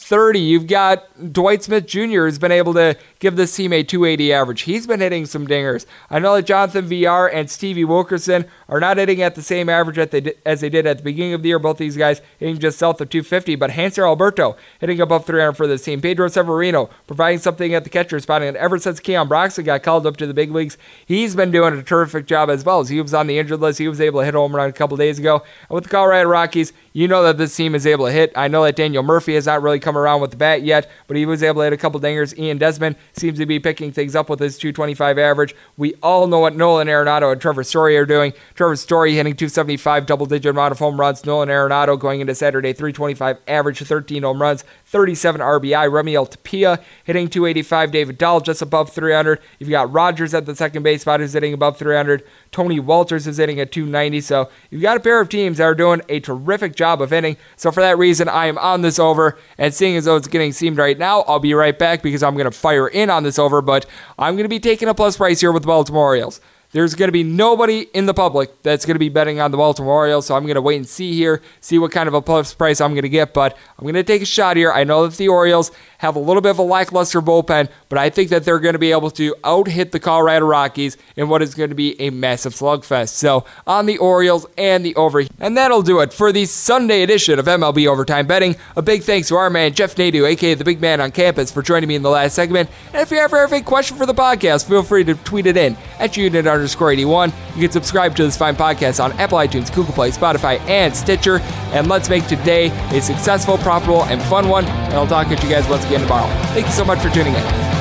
230. You've got Dwight Smith Jr. has been able to give this team a 280 average. He's been hitting some dingers. I know that Jonathan Villar and Stevie Wilkerson are not hitting at the same average as they did at the beginning of the year. Both these guys hitting just south of 250, but Hanser Alberto hitting above 300 for this team. Pedro Severino providing something at the catcher spot. And ever since Keon Broxton got called up to the big leagues, he's been doing a terrific job as well. As he was on the injured list, he was able to hit home run a couple days ago. And with the Colorado Rockies, you know that this team is able to hit. I know that Daniel Murphy has not really come around with the bat yet, but he was able to hit a couple dingers. Ian Desmond seems to be picking things up with his 225 average. We all know what Nolan Arenado and Trevor Story are doing. Trevor Story hitting 275, double digit amount of home runs. Nolan Arenado going into Saturday, 325 average, 13 home runs, 37 RBI. Raimel Tapia hitting 285. David Dahl just above 300. You've got Rogers at the second base spot who's hitting above 300. Tony Wolters is hitting at 290. So you've got a pair of teams that are doing a terrific job of hitting. So for that reason, I am on this over. And seeing as though it's getting seamed right now, I'll be right back because I'm going to fire in on this over. But I'm going to be taking a plus price here with the Baltimore Orioles. There's going to be nobody in the public that's going to be betting on the Baltimore Orioles, so I'm going to wait and see here, see what kind of a plus price I'm going to get. But I'm going to take a shot here. I know that the Orioles have a little bit of a lackluster bullpen, but I think that they're going to be able to out hit the Colorado Rockies in what is going to be a massive slugfest. So on the Orioles and the over. And that'll do it for the Sunday edition of MLB Overtime Betting. A big thanks to our man, Jeff Nadu, aka the big man on campus, for joining me in the last segment. And if you ever have a question for the podcast, feel free to tweet it in at unit underscore 81. You can subscribe to this fine podcast on Apple iTunes, Google Play, Spotify, and Stitcher. And let's make today a successful, profitable, and fun one. And I'll talk to you guys once again tomorrow. Thank you so much for tuning in.